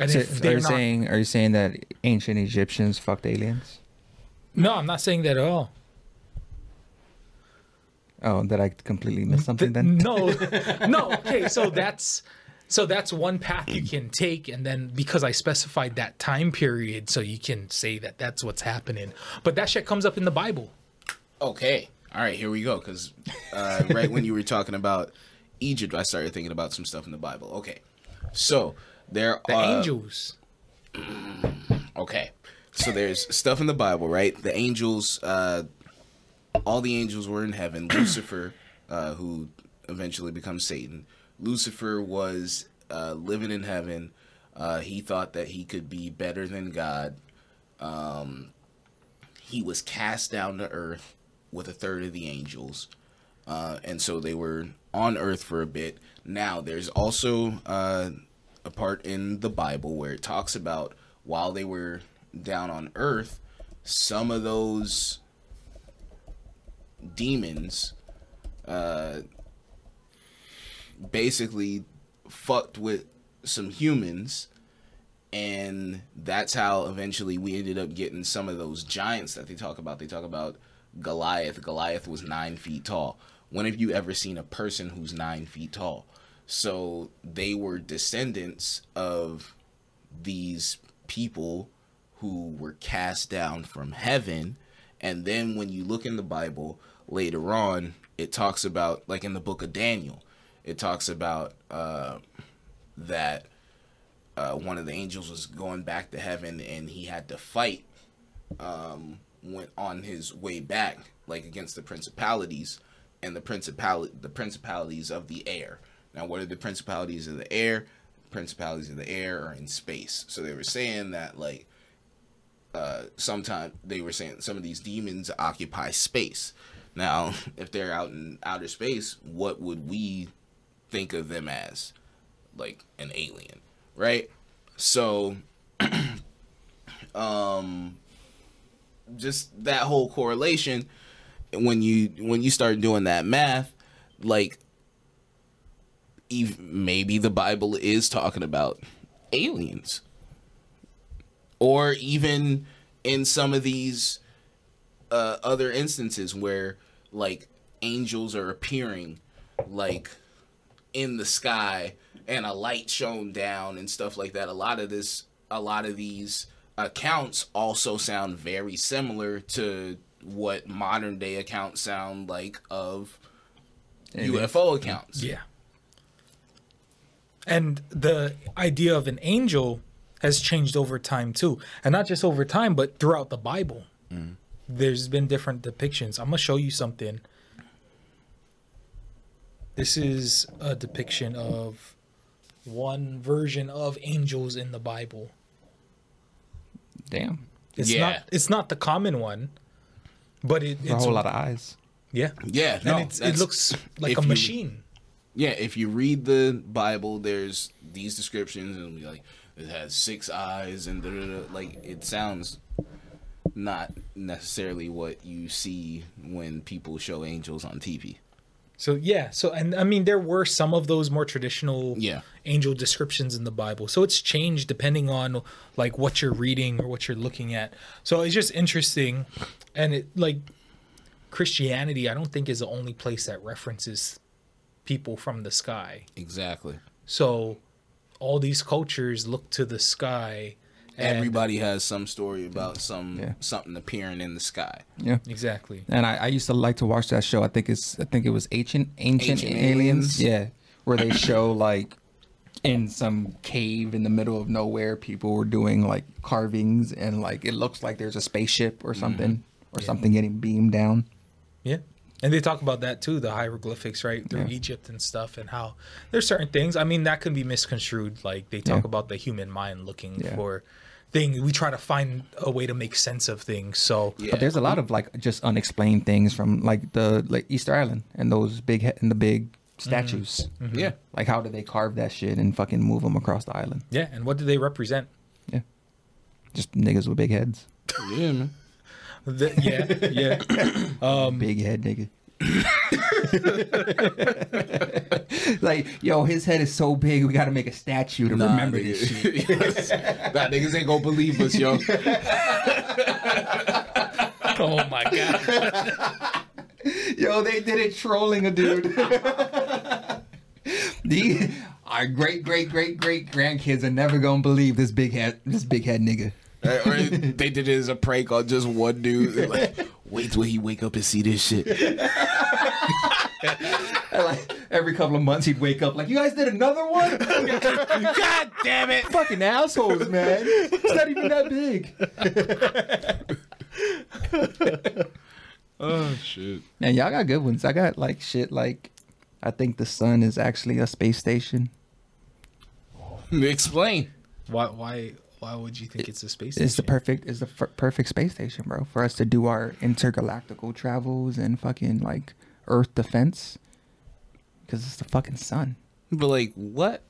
And So, if are they're you not, saying are you saying that ancient Egyptians fucked aliens? no, I'm not saying that at all. Oh, did I completely miss something Th- then? No, no. Okay, so that's so that's one path you can take, and then because I specified that time period, so you can say that that's what's happening. But that shit comes up in the Bible. Okay. All right, here we go. Because uh, right when you were talking about Egypt, I started thinking about some stuff in the Bible. Okay. So there The are The angels. Okay. So there's stuff in the Bible, right? The angels, uh, all the angels were in heaven. Lucifer, uh, who eventually becomes Satan, Lucifer was uh, living in heaven. Uh, he thought that he could be better than God. Um, he was cast down to earth with a third of the angels. Uh, and so they were on earth for a bit. Now, there's also uh, a part in the Bible where it talks about while they were down on earth, some of those demons uh, basically fucked with some humans. And that's how eventually we ended up getting some of those giants that they talk about. They talk about Goliath. Goliath was nine feet tall. When have you ever seen a person who's nine feet tall? So they were descendants of these people who were cast down from heaven. And then when you look in the Bible later on, it talks about, like in the book of Daniel, it talks about uh, that uh, one of the angels was going back to heaven and he had to fight um, went on his way back, like against the principalities and the principality the principalities of the air. Now, what are the principalities of the air? Principalities of the air are in space. So they were saying that like uh sometime they were saying some of these demons occupy space. Now, if they're out in outer space, what would we think of them as? Like an alien, right? So um just that whole correlation when you when you start doing that math like maybe the bible is talking about aliens or even in some of these uh, other instances where like angels are appearing like in the sky and a light shone down and stuff like that a lot of this a lot of these accounts also sound very similar to what modern day accounts sound like of UFO accounts. Yeah. And the idea of an angel has changed over time too. And not just over time, but throughout the Bible. Mm. There's been different depictions. I'm going to show you something. This is a depiction of one version of angels in the Bible. Damn, It's Yeah. not it's not the common one, but it, There's a whole lot of eyes. yeah. Yeah, no, and it's, it looks like a you- machine. Yeah, if you read the Bible, there's these descriptions and it'll be like it has six eyes and da, da, da. like it sounds not necessarily what you see when people show angels on TV. So yeah, so and I mean there were some of those more traditional Yeah. angel descriptions in the Bible. So it's changed depending on like what you're reading or what you're looking at. So it's just interesting and it like Christianity I don't think is the only place that references people from the sky. Exactly. So all these cultures look to the sky and Everybody has some story about some Yeah. something appearing in the sky. Yeah. exactly. And I, I used to like to watch that show. I think it's I think it was ancient ancient, Ancient aliens. Aliens. Yeah, where they show like in some cave in the middle of nowhere, people were doing like carvings and like it looks like there's a spaceship or something mm-hmm. or something getting beamed down. Yeah. And they talk about that too, the hieroglyphics, right, through Yeah. Egypt and stuff, and how there's certain things. I mean, that can be misconstrued. Like they talk Yeah. about the human mind looking Yeah. for things. We try to find a way to make sense of things. So Yeah. But there's a lot of like just unexplained things from like the like Easter Island and those big he- and the big statues. Yeah. Like how did they carve that shit and fucking move them across the island? yeah, and what do they represent? Yeah, just niggas with big heads. Yeah, man. The, yeah, yeah. Um, big head nigga. like, yo, his head is so big, we got to make a statue to Nah, remember nigga. this shit. Yes. Nah, niggas ain't gonna believe us, yo. Oh my god. Yo, they did it trolling a dude. the our great great great great grandkids are never gonna believe this big head this big head nigga. or they did it as a prank on just one dude. Like, wait till he wake up and see this shit. And, like every couple of months he'd wake up like, you guys did another one? God damn it! Fucking assholes, man. It's not even that big. Oh shit. Man, y'all got good ones. I got like shit like I think the sun is actually a space station. Explain. Why why why would you think it's a space It's the station? perfect it's the f- perfect space station, bro, for us to do our intergalactical travels and fucking like Earth defense. Cause it's the fucking sun. But like, what?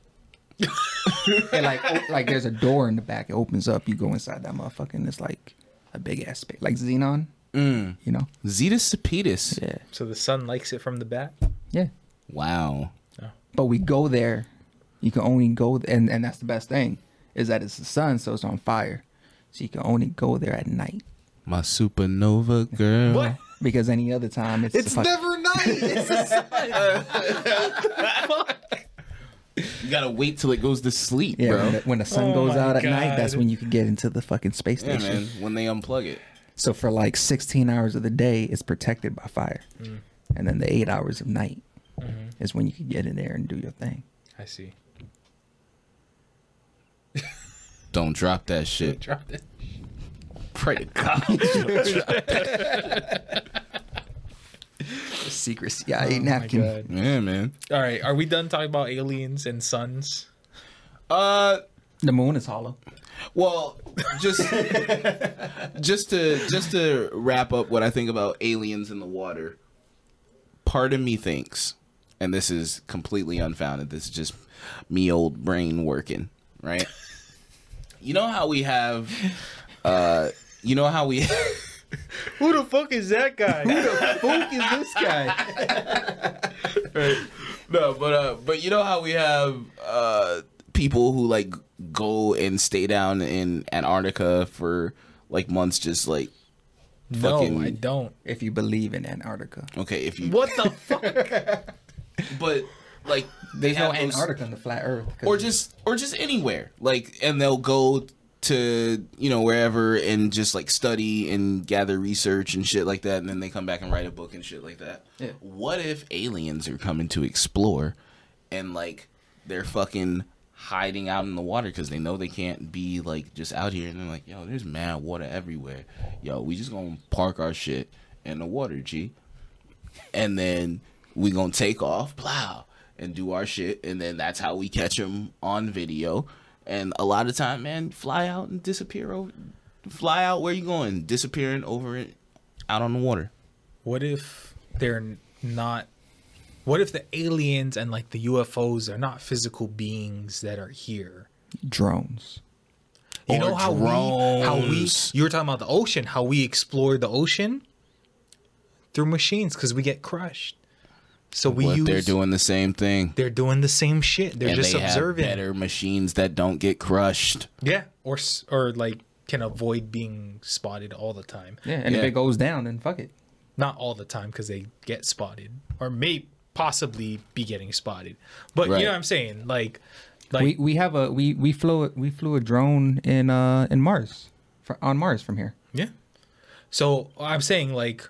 And like o- like there's a door in the back. It opens up. You go inside that motherfucker. And it's like a big ass space, like Xenon. Mm. You know? Zetus Cepetus. Yeah, So the sun likes it from the back? yeah. Wow. But we go there. You can only go, and and that's the best thing is that it's the sun, so it's on fire. So you can only go there at night My supernova girl. What? Because any other time it's It's the never night. It's you gotta wait till it goes to sleep, Yeah, bro. when the, when the sun Oh goes my out at night, that's when you can get into the fucking space yeah, station. man. When they unplug it. So for like 16 hours of the day, it's protected by fire, Mm. and then the eight hours of night Mm-hmm. is when you can get in there and do your thing. I see. Don't drop that shit. Dropped it. Pray to God. Secret CIA Oh my napkin. God. yeah, man. All right, are we done talking about aliens and suns? Uh, The moon is hollow. well, just just to just to wrap up what I think about aliens in the water. Part of me thinks, and this is completely unfounded. This is just me old brain working, right? You know how we have, uh, you know how we. Who the fuck is that guy? Who the fuck is this guy? No, but uh, but you know how we have uh people who like go and stay down in Antarctica for like months, just like no, fucking- I don't. if you believe in Antarctica, okay, if you What the fuck? but like they there's no have those- Antarctica on the flat Earth. 'cause or just or just anywhere like and they'll go to you know wherever and just like study and gather research and shit like that and then they come back and write a book and shit like that Yeah. what if aliens are coming to explore and like they're fucking hiding out in the water because they know they can't be like just out here and they're like yo there's mad water everywhere yo we just gonna park our shit in the water g and then we gonna take off, plow, and do our shit, and then that's how we catch them on video. And a lot of time, man, fly out and disappear over, fly out where you going, disappearing over it, out on the water. What if they're not? What if the aliens and like the UFOs are not physical beings that are here? drones. You Or know how we, how we, you were talking about the ocean, how we explore the ocean through machines because we get crushed. So we What use. they're doing the same thing. They're doing the same shit. They're and just they observing. have better machines that don't get crushed. Yeah, or s- or like can avoid being spotted all the time. Yeah, and if it goes down, then fuck it. Not all the time because they get spotted, or may possibly be getting spotted. But Right. you know what I'm saying? Like, like we we have a we we flew we flew a drone in uh in Mars, for, on Mars from here. Yeah. So I'm saying like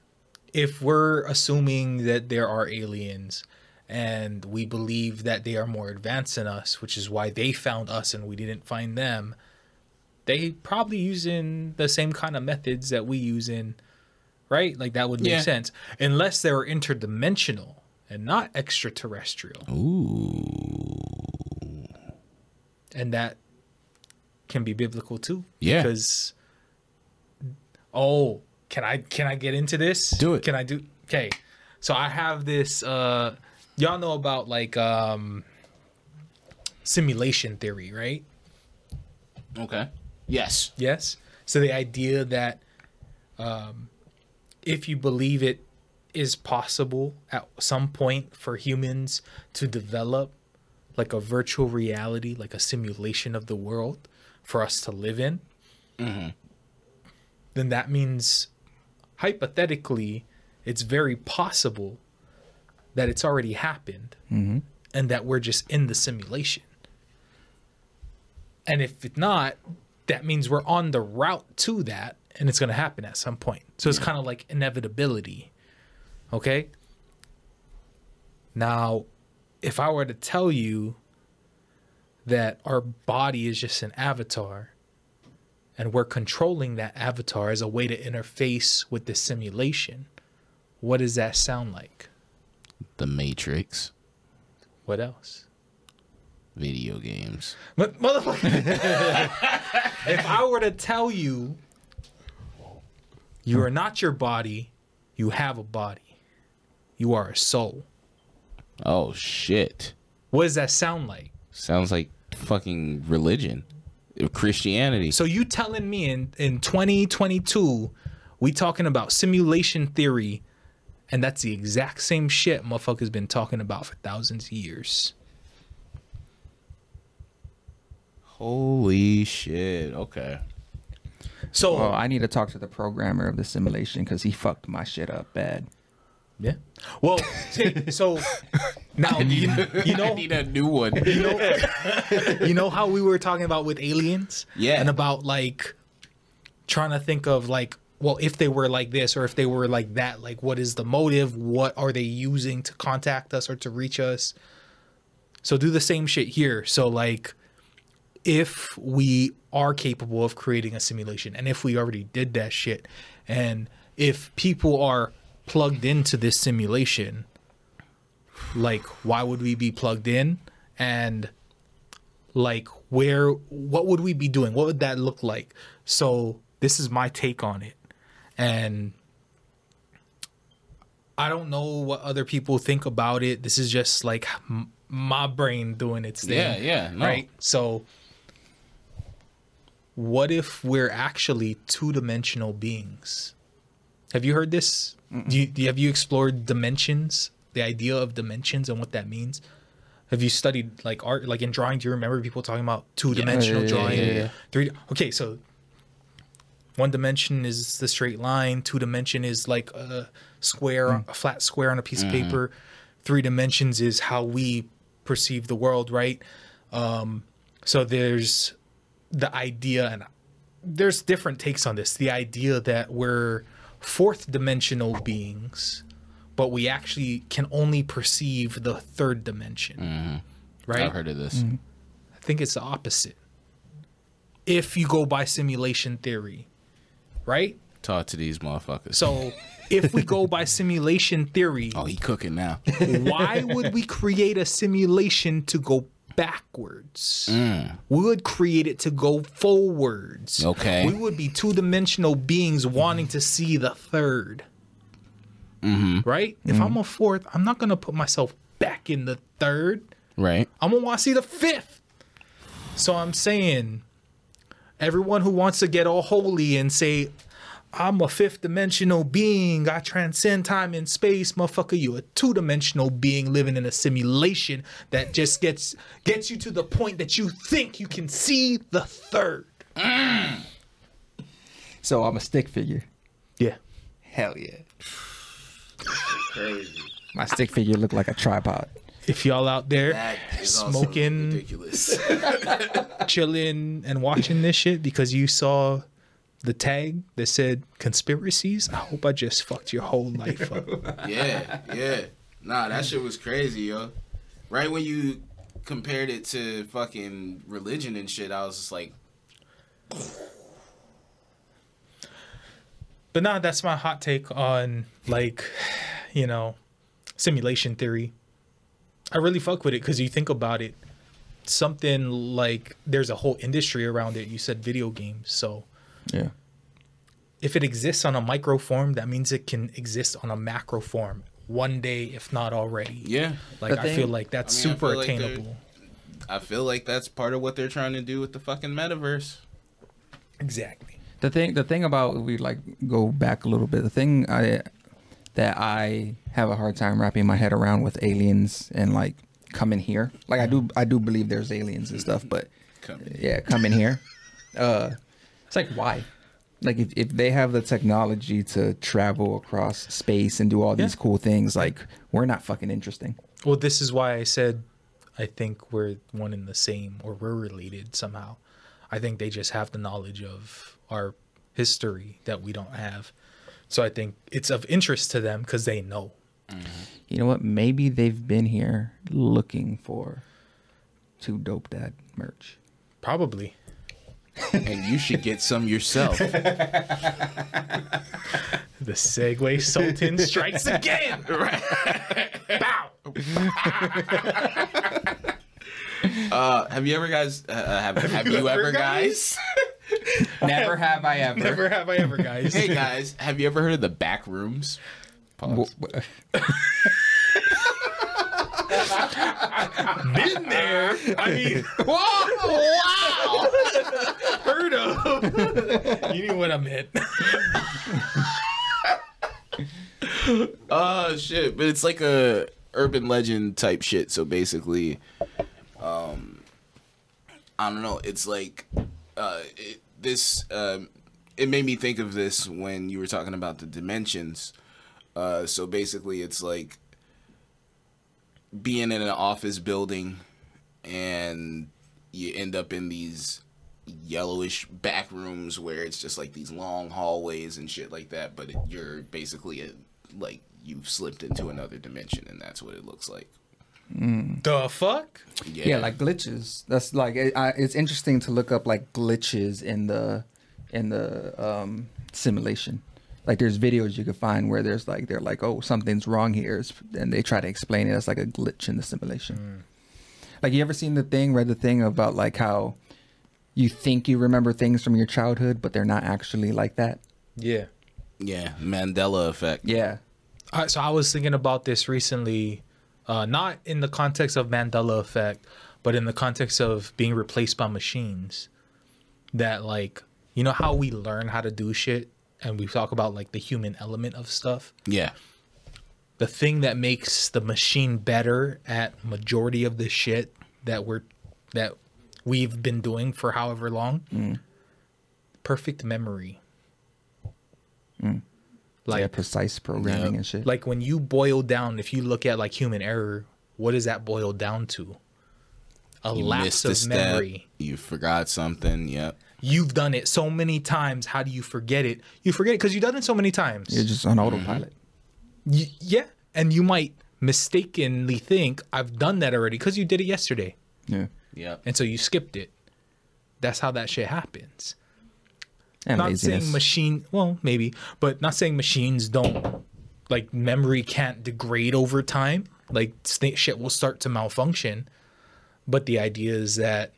if we're assuming that there are aliens and we believe that they are more advanced than us, which is why they found us and we didn't find them, they probably using the same kind of methods that we use in right? Like that would make Yeah. sense. Unless they're interdimensional and not extraterrestrial. Ooh. and that can be biblical too. Yeah. Because oh, can I can I get into this? Do it. Can I do? Okay, so I have this. uh Y'all know about like um simulation theory, right? Okay. Yes. Yes. So the idea that um if you believe it is possible at some point for humans to develop like a virtual reality, like a simulation of the world for us to live in, then that means hypothetically it's very possible that it's already happened mm-hmm. and that we're just in the simulation. And if it's not, that means we're on the route to that and it's going to happen at some point. So it's kind of like inevitability. Okay? Now, if I were to tell you that our body is just an avatar and we're controlling that avatar as a way to interface with the simulation, what does that sound like? The Matrix, What else? video games. But motherfucker, if I were to tell you you are not your body, you have a body. You are a soul. Oh shit! What does that sound like? Sounds like fucking religion, Christianity. So you telling me in in 2022 we talking about simulation theory and that's the exact same shit motherfuckers been talking about for thousands of years. Holy shit! Okay. So Well, I need to talk to the programmer of the simulation because he fucked my shit up bad. Yeah. Well, see, so now you, you I know need a new one. you know you know how we were talking about with aliens Yeah. and about like trying to think of like well if they were like this or if they were like that like what is the motive what are they using to contact us or to reach us so do the same shit here so like if we are capable of creating a simulation and if we already did that shit and if people are plugged into this simulation. Like why would we be plugged in? And like where what would we be doing? What would that look like? So this is my take on it. And i don't know what other people think about it. This is just like m- my brain doing its thing Yeah, yeah, no. right? So what if we're actually two-dimensional beings? Have you heard this do you, do you have you explored dimensions the idea of dimensions and what that means? Have you studied like art like in drawing do you remember people talking about two-dimensional Yeah, yeah, yeah, drawing? yeah, yeah. three okay so one dimension is the straight line two dimension is like a square Mm. a flat square on a piece Mm-hmm. of paper. Three dimensions is how we perceive the world right? Um so there's the idea and there's different takes on this. The idea that we're fourth dimensional beings but we actually can only perceive the third dimension mm-hmm. right I've heard of this. Mm-hmm. I think it's the opposite. If you go by simulation theory, right? Talk to these motherfuckers. So if we go by simulation theory, oh, he cooking now. why would we create a simulation to go backwards? Mm. We would create it to go forwards. Okay. We would be two dimensional beings wanting to see the 3rd mm-hmm. Right? If mm-hmm. I'm a fourth, I'm not going to put myself back in the third. right. I'm gonna want to see the fifth. So I'm saying, everyone who wants to get all holy and say, I'm a fifth dimensional being, I transcend time and space, motherfucker, You're a two dimensional being living in a simulation that just gets gets you to the point that you think you can see the third. So I'm a stick figure. Yeah. Hell yeah. Crazy. My stick figure looked like a tripod. If y'all out there That is also smoking, ridiculous. chilling, and watching this shit because you saw the tag that said conspiracies, I hope I just fucked your whole life up. yeah, yeah. Nah, that shit was crazy, yo. Right when you compared it to fucking religion and shit, I was just like, But nah, that's my hot take on like, you know, simulation theory. I really fuck with it because you think about it, something like there's a whole industry around it. You said video games, so Yeah. if it exists on a micro form, that means it can exist on a macro form one day, if not already. yeah. Like The I feel like that's I mean, I super feel like attainable. I feel like that's part of what they're trying to do with the fucking metaverse. exactly. The thing, the thing about we like go back a little bit. The thing I, that I have a hard time wrapping my head around with aliens and like coming here. Like I do, I do believe there's aliens and stuff, but Coming yeah, coming here. Uh, it's like why? Like if, if they have the technology to travel across space and do all these Yeah. cool things, like we're not fucking interesting. Well, this is why I said I think we're one and the same, or we're related somehow. I think they just have the knowledge of our history that we don't have. So I think it's of interest to them because they know. Mm-hmm. You know what? Maybe they've been here looking for two dope dad merch. Probably. And you should get some yourself. The Segway Sultan strikes again. Bow. Uh, have you ever guys? Uh, have Have you ever guys? Never have I ever. Never have I ever, guys. hey guys, have you ever heard of the back rooms? Pause. Been there. I mean, wow. You knew what I meant. Oh shit! But it's like a urban legend type shit. So basically, um, I don't know. It's like uh, it, this. Um, it made me think of this when you were talking about the dimensions. Uh, so basically, it's like being in an office building, and you end up in these yellowish back rooms where it's just like these long hallways and shit like that. But it, you're basically a, like you've slipped into another dimension, and that's what it looks like. The fuck? Yeah, yeah, like glitches. That's like it, I, it's interesting to look up like glitches in the in the um, simulation. Like there's videos you can find where there's like they're like oh something's wrong here, It's- and they try to explain it as like a glitch in the simulation. Like you ever seen the thing, read the thing about like how you think you remember things from your childhood, but they're not actually like that. Yeah. yeah, Mandela effect. Yeah, Uh, so I was thinking about this recently, uh, not in the context of Mandela effect, but in the context of being replaced by machines. That like, you know how we learn how to do shit, and we talk about like the human element of stuff. Yeah, The thing that makes the machine better at majority of the shit that we're that we've been doing for however long. Mm. Perfect memory. Mm. like Like precise programming Yeah. and shit. like when you boil down if you look at like human error what does that boil down to a you lapse missed a of step. memory You forgot something. Yep. you've done it so many times how do you forget it you forget it because you've done it so many times You're just on autopilot. Y- yeah and you might mistakenly think i've done that already because you did it yesterday Yeah, Yep. and so you skipped it. That's how that shit happens. And not laziness. saying machine well maybe but not saying machines don't like memory can't degrade over time. Like shit will start to malfunction. But the idea is that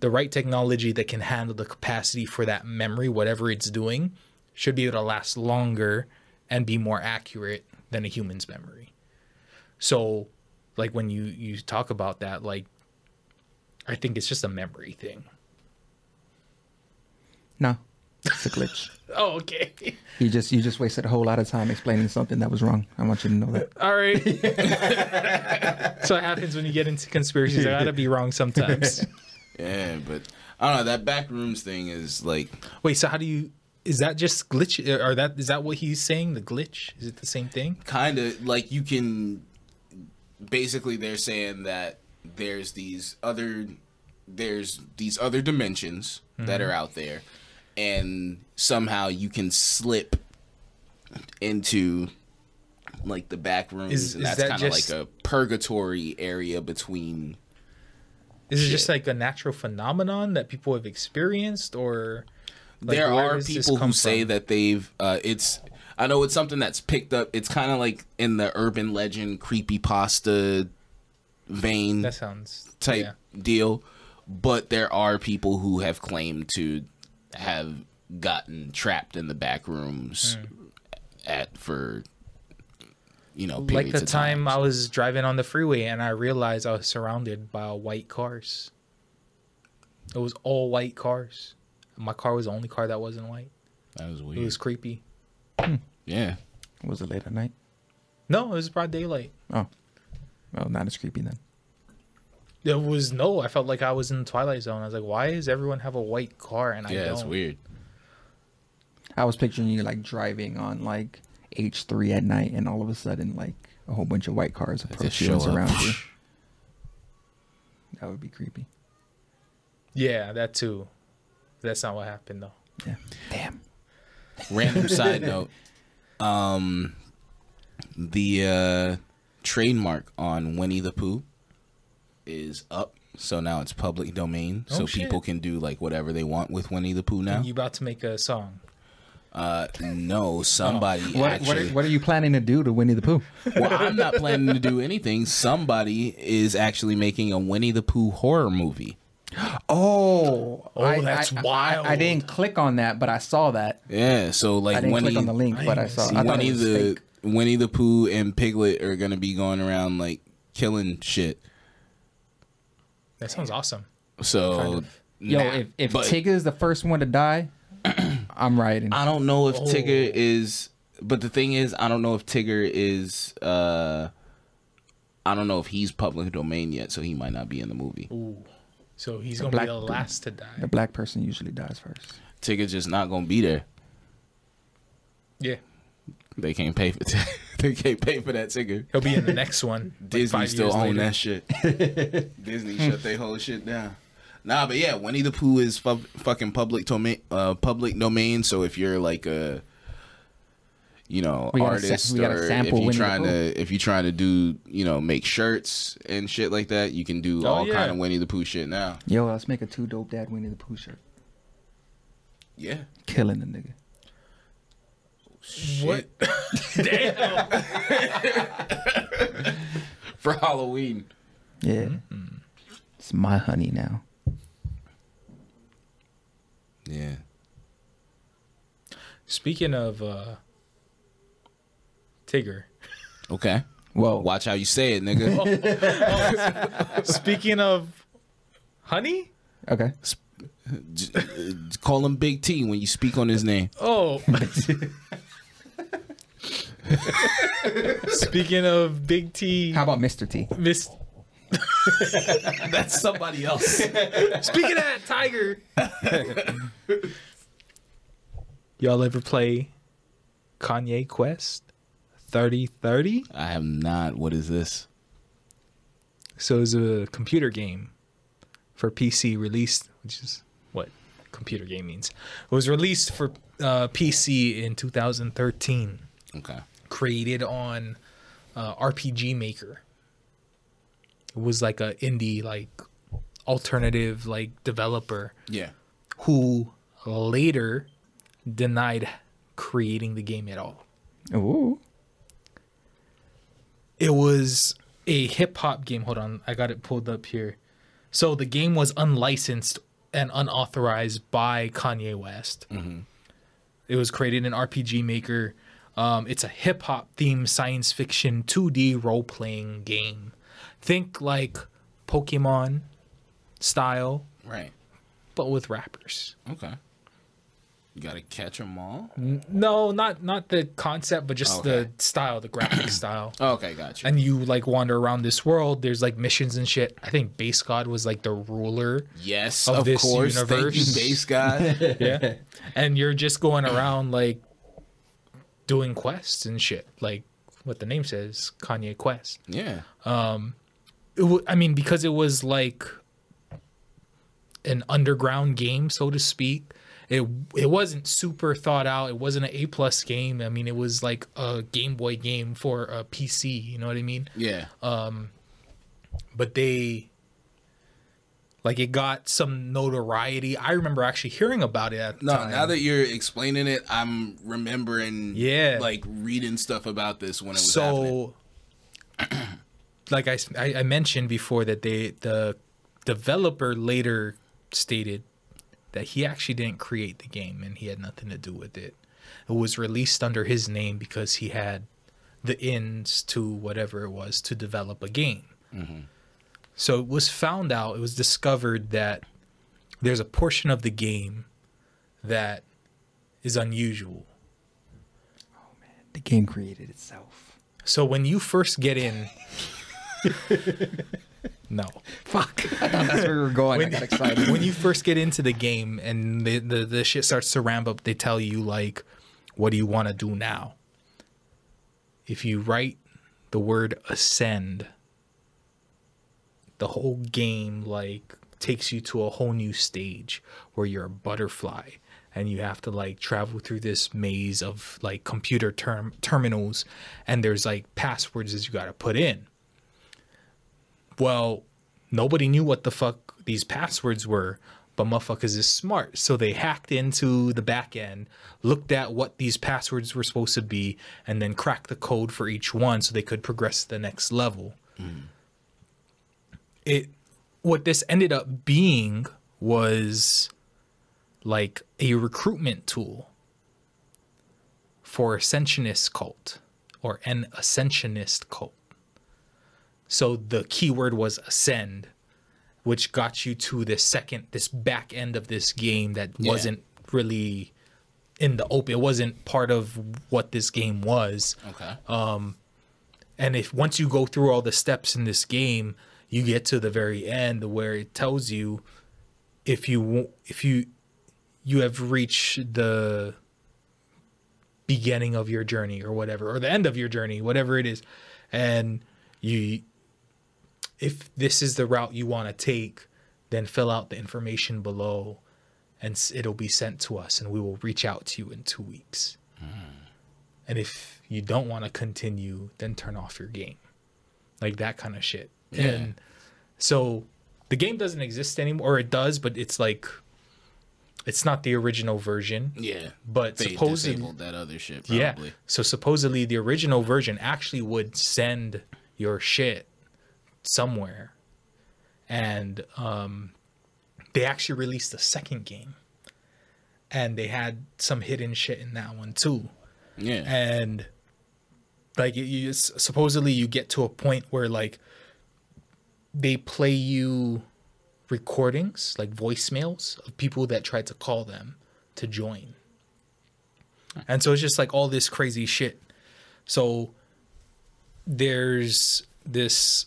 the right technology that can handle the capacity for that memory whatever it's doing should be able to last longer and be more accurate than a human's memory. So like when you you talk about that like i think it's just a memory thing no, it's a glitch. oh okay You just you just wasted a whole lot of time explaining something that was wrong. I want you to know that. All right. so it happens when you get into conspiracies. I gotta be wrong sometimes. Yeah, but I don't know. That back rooms thing is like Wait, so how do you? Is that just glitch? Or that is that what he's saying? The glitch? Is it the same thing? kind of like you can basically they're saying that there's these other there's these other dimensions that are out there and somehow you can slip into like the back rooms Is- and is that's that kind of like a purgatory area between Is it just like a natural phenomenon that people have experienced, or like, there are people who say from? that they've uh it's I know it's something that's picked up it's kind of like in the urban legend creepy pasta vein that sounds type yeah. deal, but there are people who have claimed to have gotten trapped in the back rooms hmm. at for you know Like the of time I was driving on the freeway and I realized I was surrounded by white cars. It was all white cars. My car was the only car that wasn't white. that was weird. It was creepy. Hmm. yeah, Was it late at night? No, it was broad daylight. Oh, well, not as creepy then. It was no. I felt like I was in the Twilight Zone. I was like, why does everyone have a white car and I Yeah, don't? it's weird. I was picturing you like driving on like H3 at night, and all of a sudden, like a whole bunch of white cars approach just you and surround you. That would be creepy. Yeah, that too. That's not what happened though. Yeah. Damn. Random side note. Um the uh trademark on Winnie the Pooh is up. So now it's public domain. Oh, so shit. people can do like whatever they want with Winnie the Pooh now. You about to make a song? Uh no, somebody What, what, actually are, what are you planning to do to Winnie the Pooh? Well, I'm not planning to do anything. Somebody is actually making a Winnie the Pooh horror movie. Oh, Oh, that's I, wild. I, didn't click on that, but I saw that. Yeah, so like I didn't Winnie click on the link, I but I saw. I thought Winnie it was the fake. Winnie the Pooh and Piglet are gonna be going around like killing shit. That sounds awesome. So Kind of. Yo, nah, if if but Tigger is the first one to die, I'm riding. I don't know if Oh. Tigger is, but the thing is, I don't know if Tigger is. uh I don't know if he's public domain yet, so he might not be in the movie. Ooh. So he's The gonna be black the last to die. The black person usually dies first. Tigger's just not gonna be there. Yeah. They can't pay for. they can't pay for that Tigger. He'll be in the next one. Disney five still own later. that shit. Disney shut their whole shit down. Nah, but yeah, Winnie the Pooh is fu- fucking public domain. Uh, public domain. So if you're like a, you know, We gotta sa- artist, or if you're Winnie trying to, if you're trying to do, you know, make shirts and shit like that, you can do Oh, all yeah. kind of Winnie the Pooh shit now. Yo, let's make a two dope dad Winnie the Pooh shirt. Yeah. Killing the nigga. What? Damn. For Halloween. Yeah. It's my honey now. Yeah. Speaking of uh, Tigger. Okay. Well, Watch how you say it, nigga. Speaking of honey. Okay. J- uh, Call him Big T when you speak on his name. Oh. Speaking of Big T, How about Mr. T? Miss. That's somebody else. Speaking of that tiger. Y'all ever play Kanye Quest 3030? I have not. What is this? So it's a computer game for PC released, which is what computer game means. It was released for uh, PC in 2013, Okay. Created on uh, RPG Maker. It was like a indie like alternative like developer Yeah. who later denied creating the game at all. Ooh. It was a hip hop game. Hold on, I got it pulled up here. So the game was unlicensed and unauthorized by Kanye West. It was created in RPG Maker. Um, it's a hip hop themed science fiction 2D role playing game. Think like Pokemon style, Right. but with rappers. Okay. You gotta catch them all. No, not not the concept, but just Okay. the style, the graphic style. Oh, okay, gotcha. And you like wander around this world. There's like missions and shit. I think Base God was like the ruler. yes, of of, this course. Thank you, base God. Yeah. and you're just going around like doing quests and shit. Like what the name says, Kanye Quest. yeah. It w- I mean, because it was like an underground game, so to speak. It it wasn't super thought out. It wasn't an A plus game. I mean, it was like a Game Boy game for a PC. You know what I mean? Yeah. Um, but they like it got some notoriety. I remember actually hearing about it at the no, time. now that you're explaining it, I'm remembering. Yeah. Like reading stuff about this when it was happening. so like I mentioned before that they the developer later stated that he actually didn't create the game and he had nothing to do with it it was released under his name because he had the ins to whatever it was to develop a game mm-hmm. So it was found out it was discovered that there's a portion of the game that is unusual Oh man, The game created itself. So when you first get in, no. Fuck. I thought that's where we were going. I got excited. when you first get into the game and the, the, the shit starts to ramp up, they tell you like, what do you want to do now? If you write the word ascend, the whole game like takes you to a whole new stage where you're a butterfly and you have to like travel through this maze of like computer term terminals and there's like passwords that you got to put in. Well, nobody knew what the fuck these passwords were, but motherfuckers is smart. So they hacked into the back end, looked at what these passwords were supposed to be, and then cracked the code for each one so they could progress to the next level. Mm. It what this ended up being was like a recruitment tool for ascensionist cult or an ascensionist cult. So the keyword was ascend, which got you to this second, this back end of this game that Yeah. wasn't really in the open. It wasn't part of what this game was. Okay. Um, and if once you go through all the steps in this game, you get to the very end where it tells you if you if you you have reached the beginning of your journey or whatever or the end of your journey, whatever it is, and you if this is the route you want to take, then fill out the information below and it'll be sent to us and we will reach out to you in 2 weeks. Hmm. And if you don't want to continue, then turn off your game. Like that kind of shit. Yeah. And so the game doesn't exist anymore, or it does, but it's like it's not the original version. Yeah. But They supposedly, that other shit yeah. So supposedly the original version actually would send your shit somewhere, and um, they actually released a second game, and they had some hidden shit in that one too Yeah. and like you- you supposedly you get to a point where like they play you recordings like voicemails of people that tried to call them to join and so it's just like all this crazy shit so there's this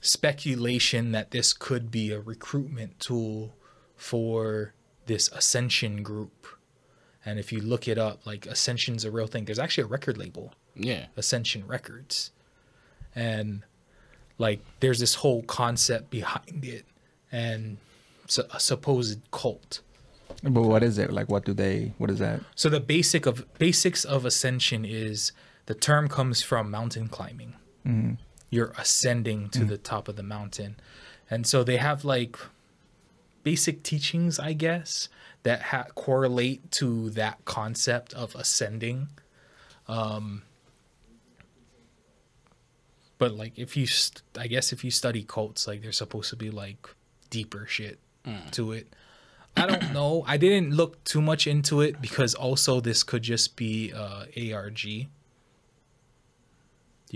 speculation that this could be a recruitment tool for this ascension group and if you look it up, like Ascension's a real thing. There's actually a record label, yeah. Ascension Records. And like there's this whole concept behind it and so a supposed cult. But what is it? Like, what do they? What is that? So the basic of basics of ascension is the term comes from mountain climbing. You're ascending to the top of the mountain, and so they have like basic teachings, I guess, that ha- correlate to that concept of ascending. Um, but like if you, st- I guess if you study cults, like there's supposed to be like deeper shit to it. I don't know. I didn't look too much into it because also this could just be uh, ARG. Do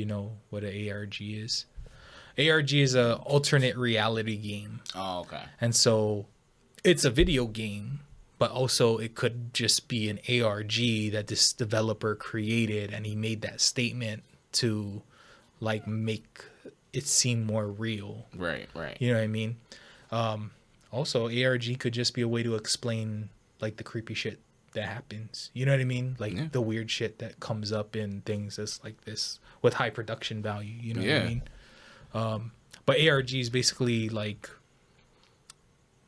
you know what an ARG is? ARG is a alternate reality game, Oh, okay. and so it's a video game, but also it could just be an ARG that this developer created, and he made that statement to like make it seem more real. Right, right. You know what I mean? Um, also, ARG could just be a way to explain like the creepy shit that happens. You know what I mean? Like Yeah. the weird shit that comes up in things that's like this with high production value. You know what I mean? Um, but ARG is basically like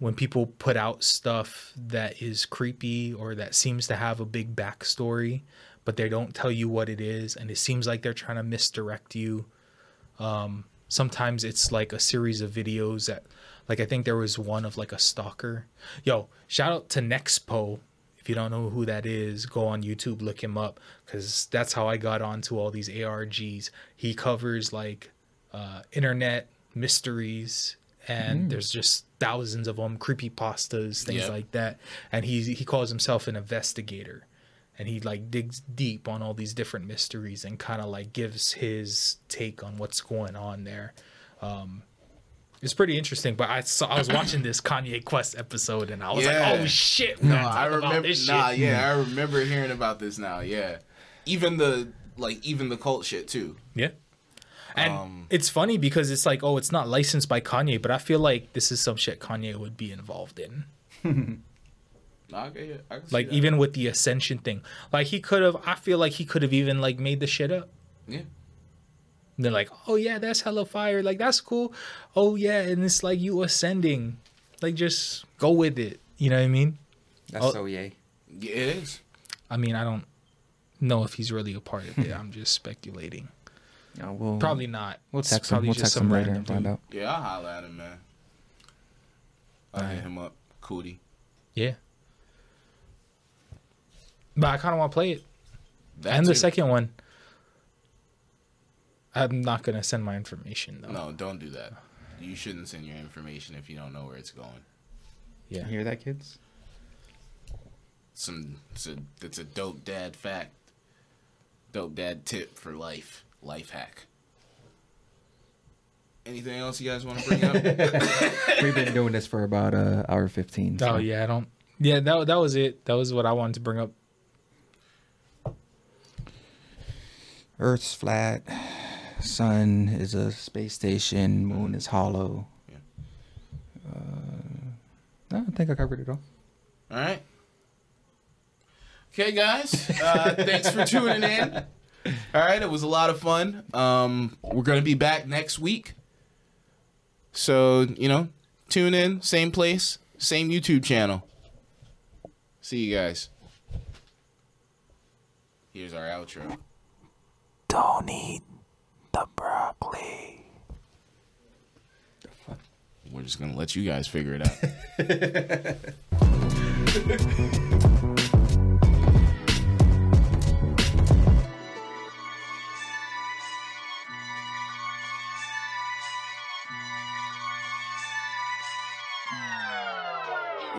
when people put out stuff that is creepy or that seems to have a big backstory, but they don't tell you what it is, and it seems like they're trying to misdirect you. Um, sometimes it's like a series of videos that, like, I think there was one of like a stalker. Yo, shout out to Nexpo. If you don't know who that is, go on YouTube, look him up, because that's how I got onto all these ARGs. He covers like uh, internet mysteries and there's just thousands of them creepy pastas things Yeah. like that and he he calls himself an investigator and he like digs deep on all these different mysteries and kind of like gives his take on what's going on there um it's pretty interesting but i saw i was watching this kanye quest episode and i was Yeah. like oh shit No, I remember. this Nah, shit. yeah, I remember hearing about this now. Yeah, even the like even the cult shit too. Yeah. And Um, it's funny because it's like, oh, it's not licensed by Kanye, but I feel like this is some shit Kanye would be involved in. No, I get. I can Like that. even with the Ascension thing, like he could have. I feel like he could have even like made the shit up. yeah. And they're like, oh yeah, that's hella fire. Like that's cool. Oh yeah, and it's like you ascending. Like just go with it. You know what I mean? That's Oh. so yay. yeah, it is. I mean, I don't know if he's really a part of it. I'm just speculating. Yeah, we'll Probably not. We'll It's text him. We'll just text some him later and find out. Yeah, I'll holler at him, man. I'll hit him up. Cootie. Yeah. But I kind of want to play it. That and the second one. I'm not going to send my information, though. No, don't do that. You shouldn't send your information if you don't know where it's going. You Yeah. hear that, kids? Some it's a it's a dope dad fact. Dope dad tip for life. Life hack. Anything else you guys want to bring up? We've been doing this for about uh hour fifteen. so- Oh, yeah. I don't. Yeah, that, that was it. That was what I wanted to bring up. Earth's flat. Sun is a space station. Moon is hollow. Yeah. Uh, I think I covered it all. All right. Okay, guys. Uh, thanks for tuning in. All right, it was a lot of fun. Um, we're gonna be back next week. So you know, tune in, same place, same YouTube channel. See you guys. Here's our outro. Don't eat the broccoli. We're just gonna let you guys figure it out.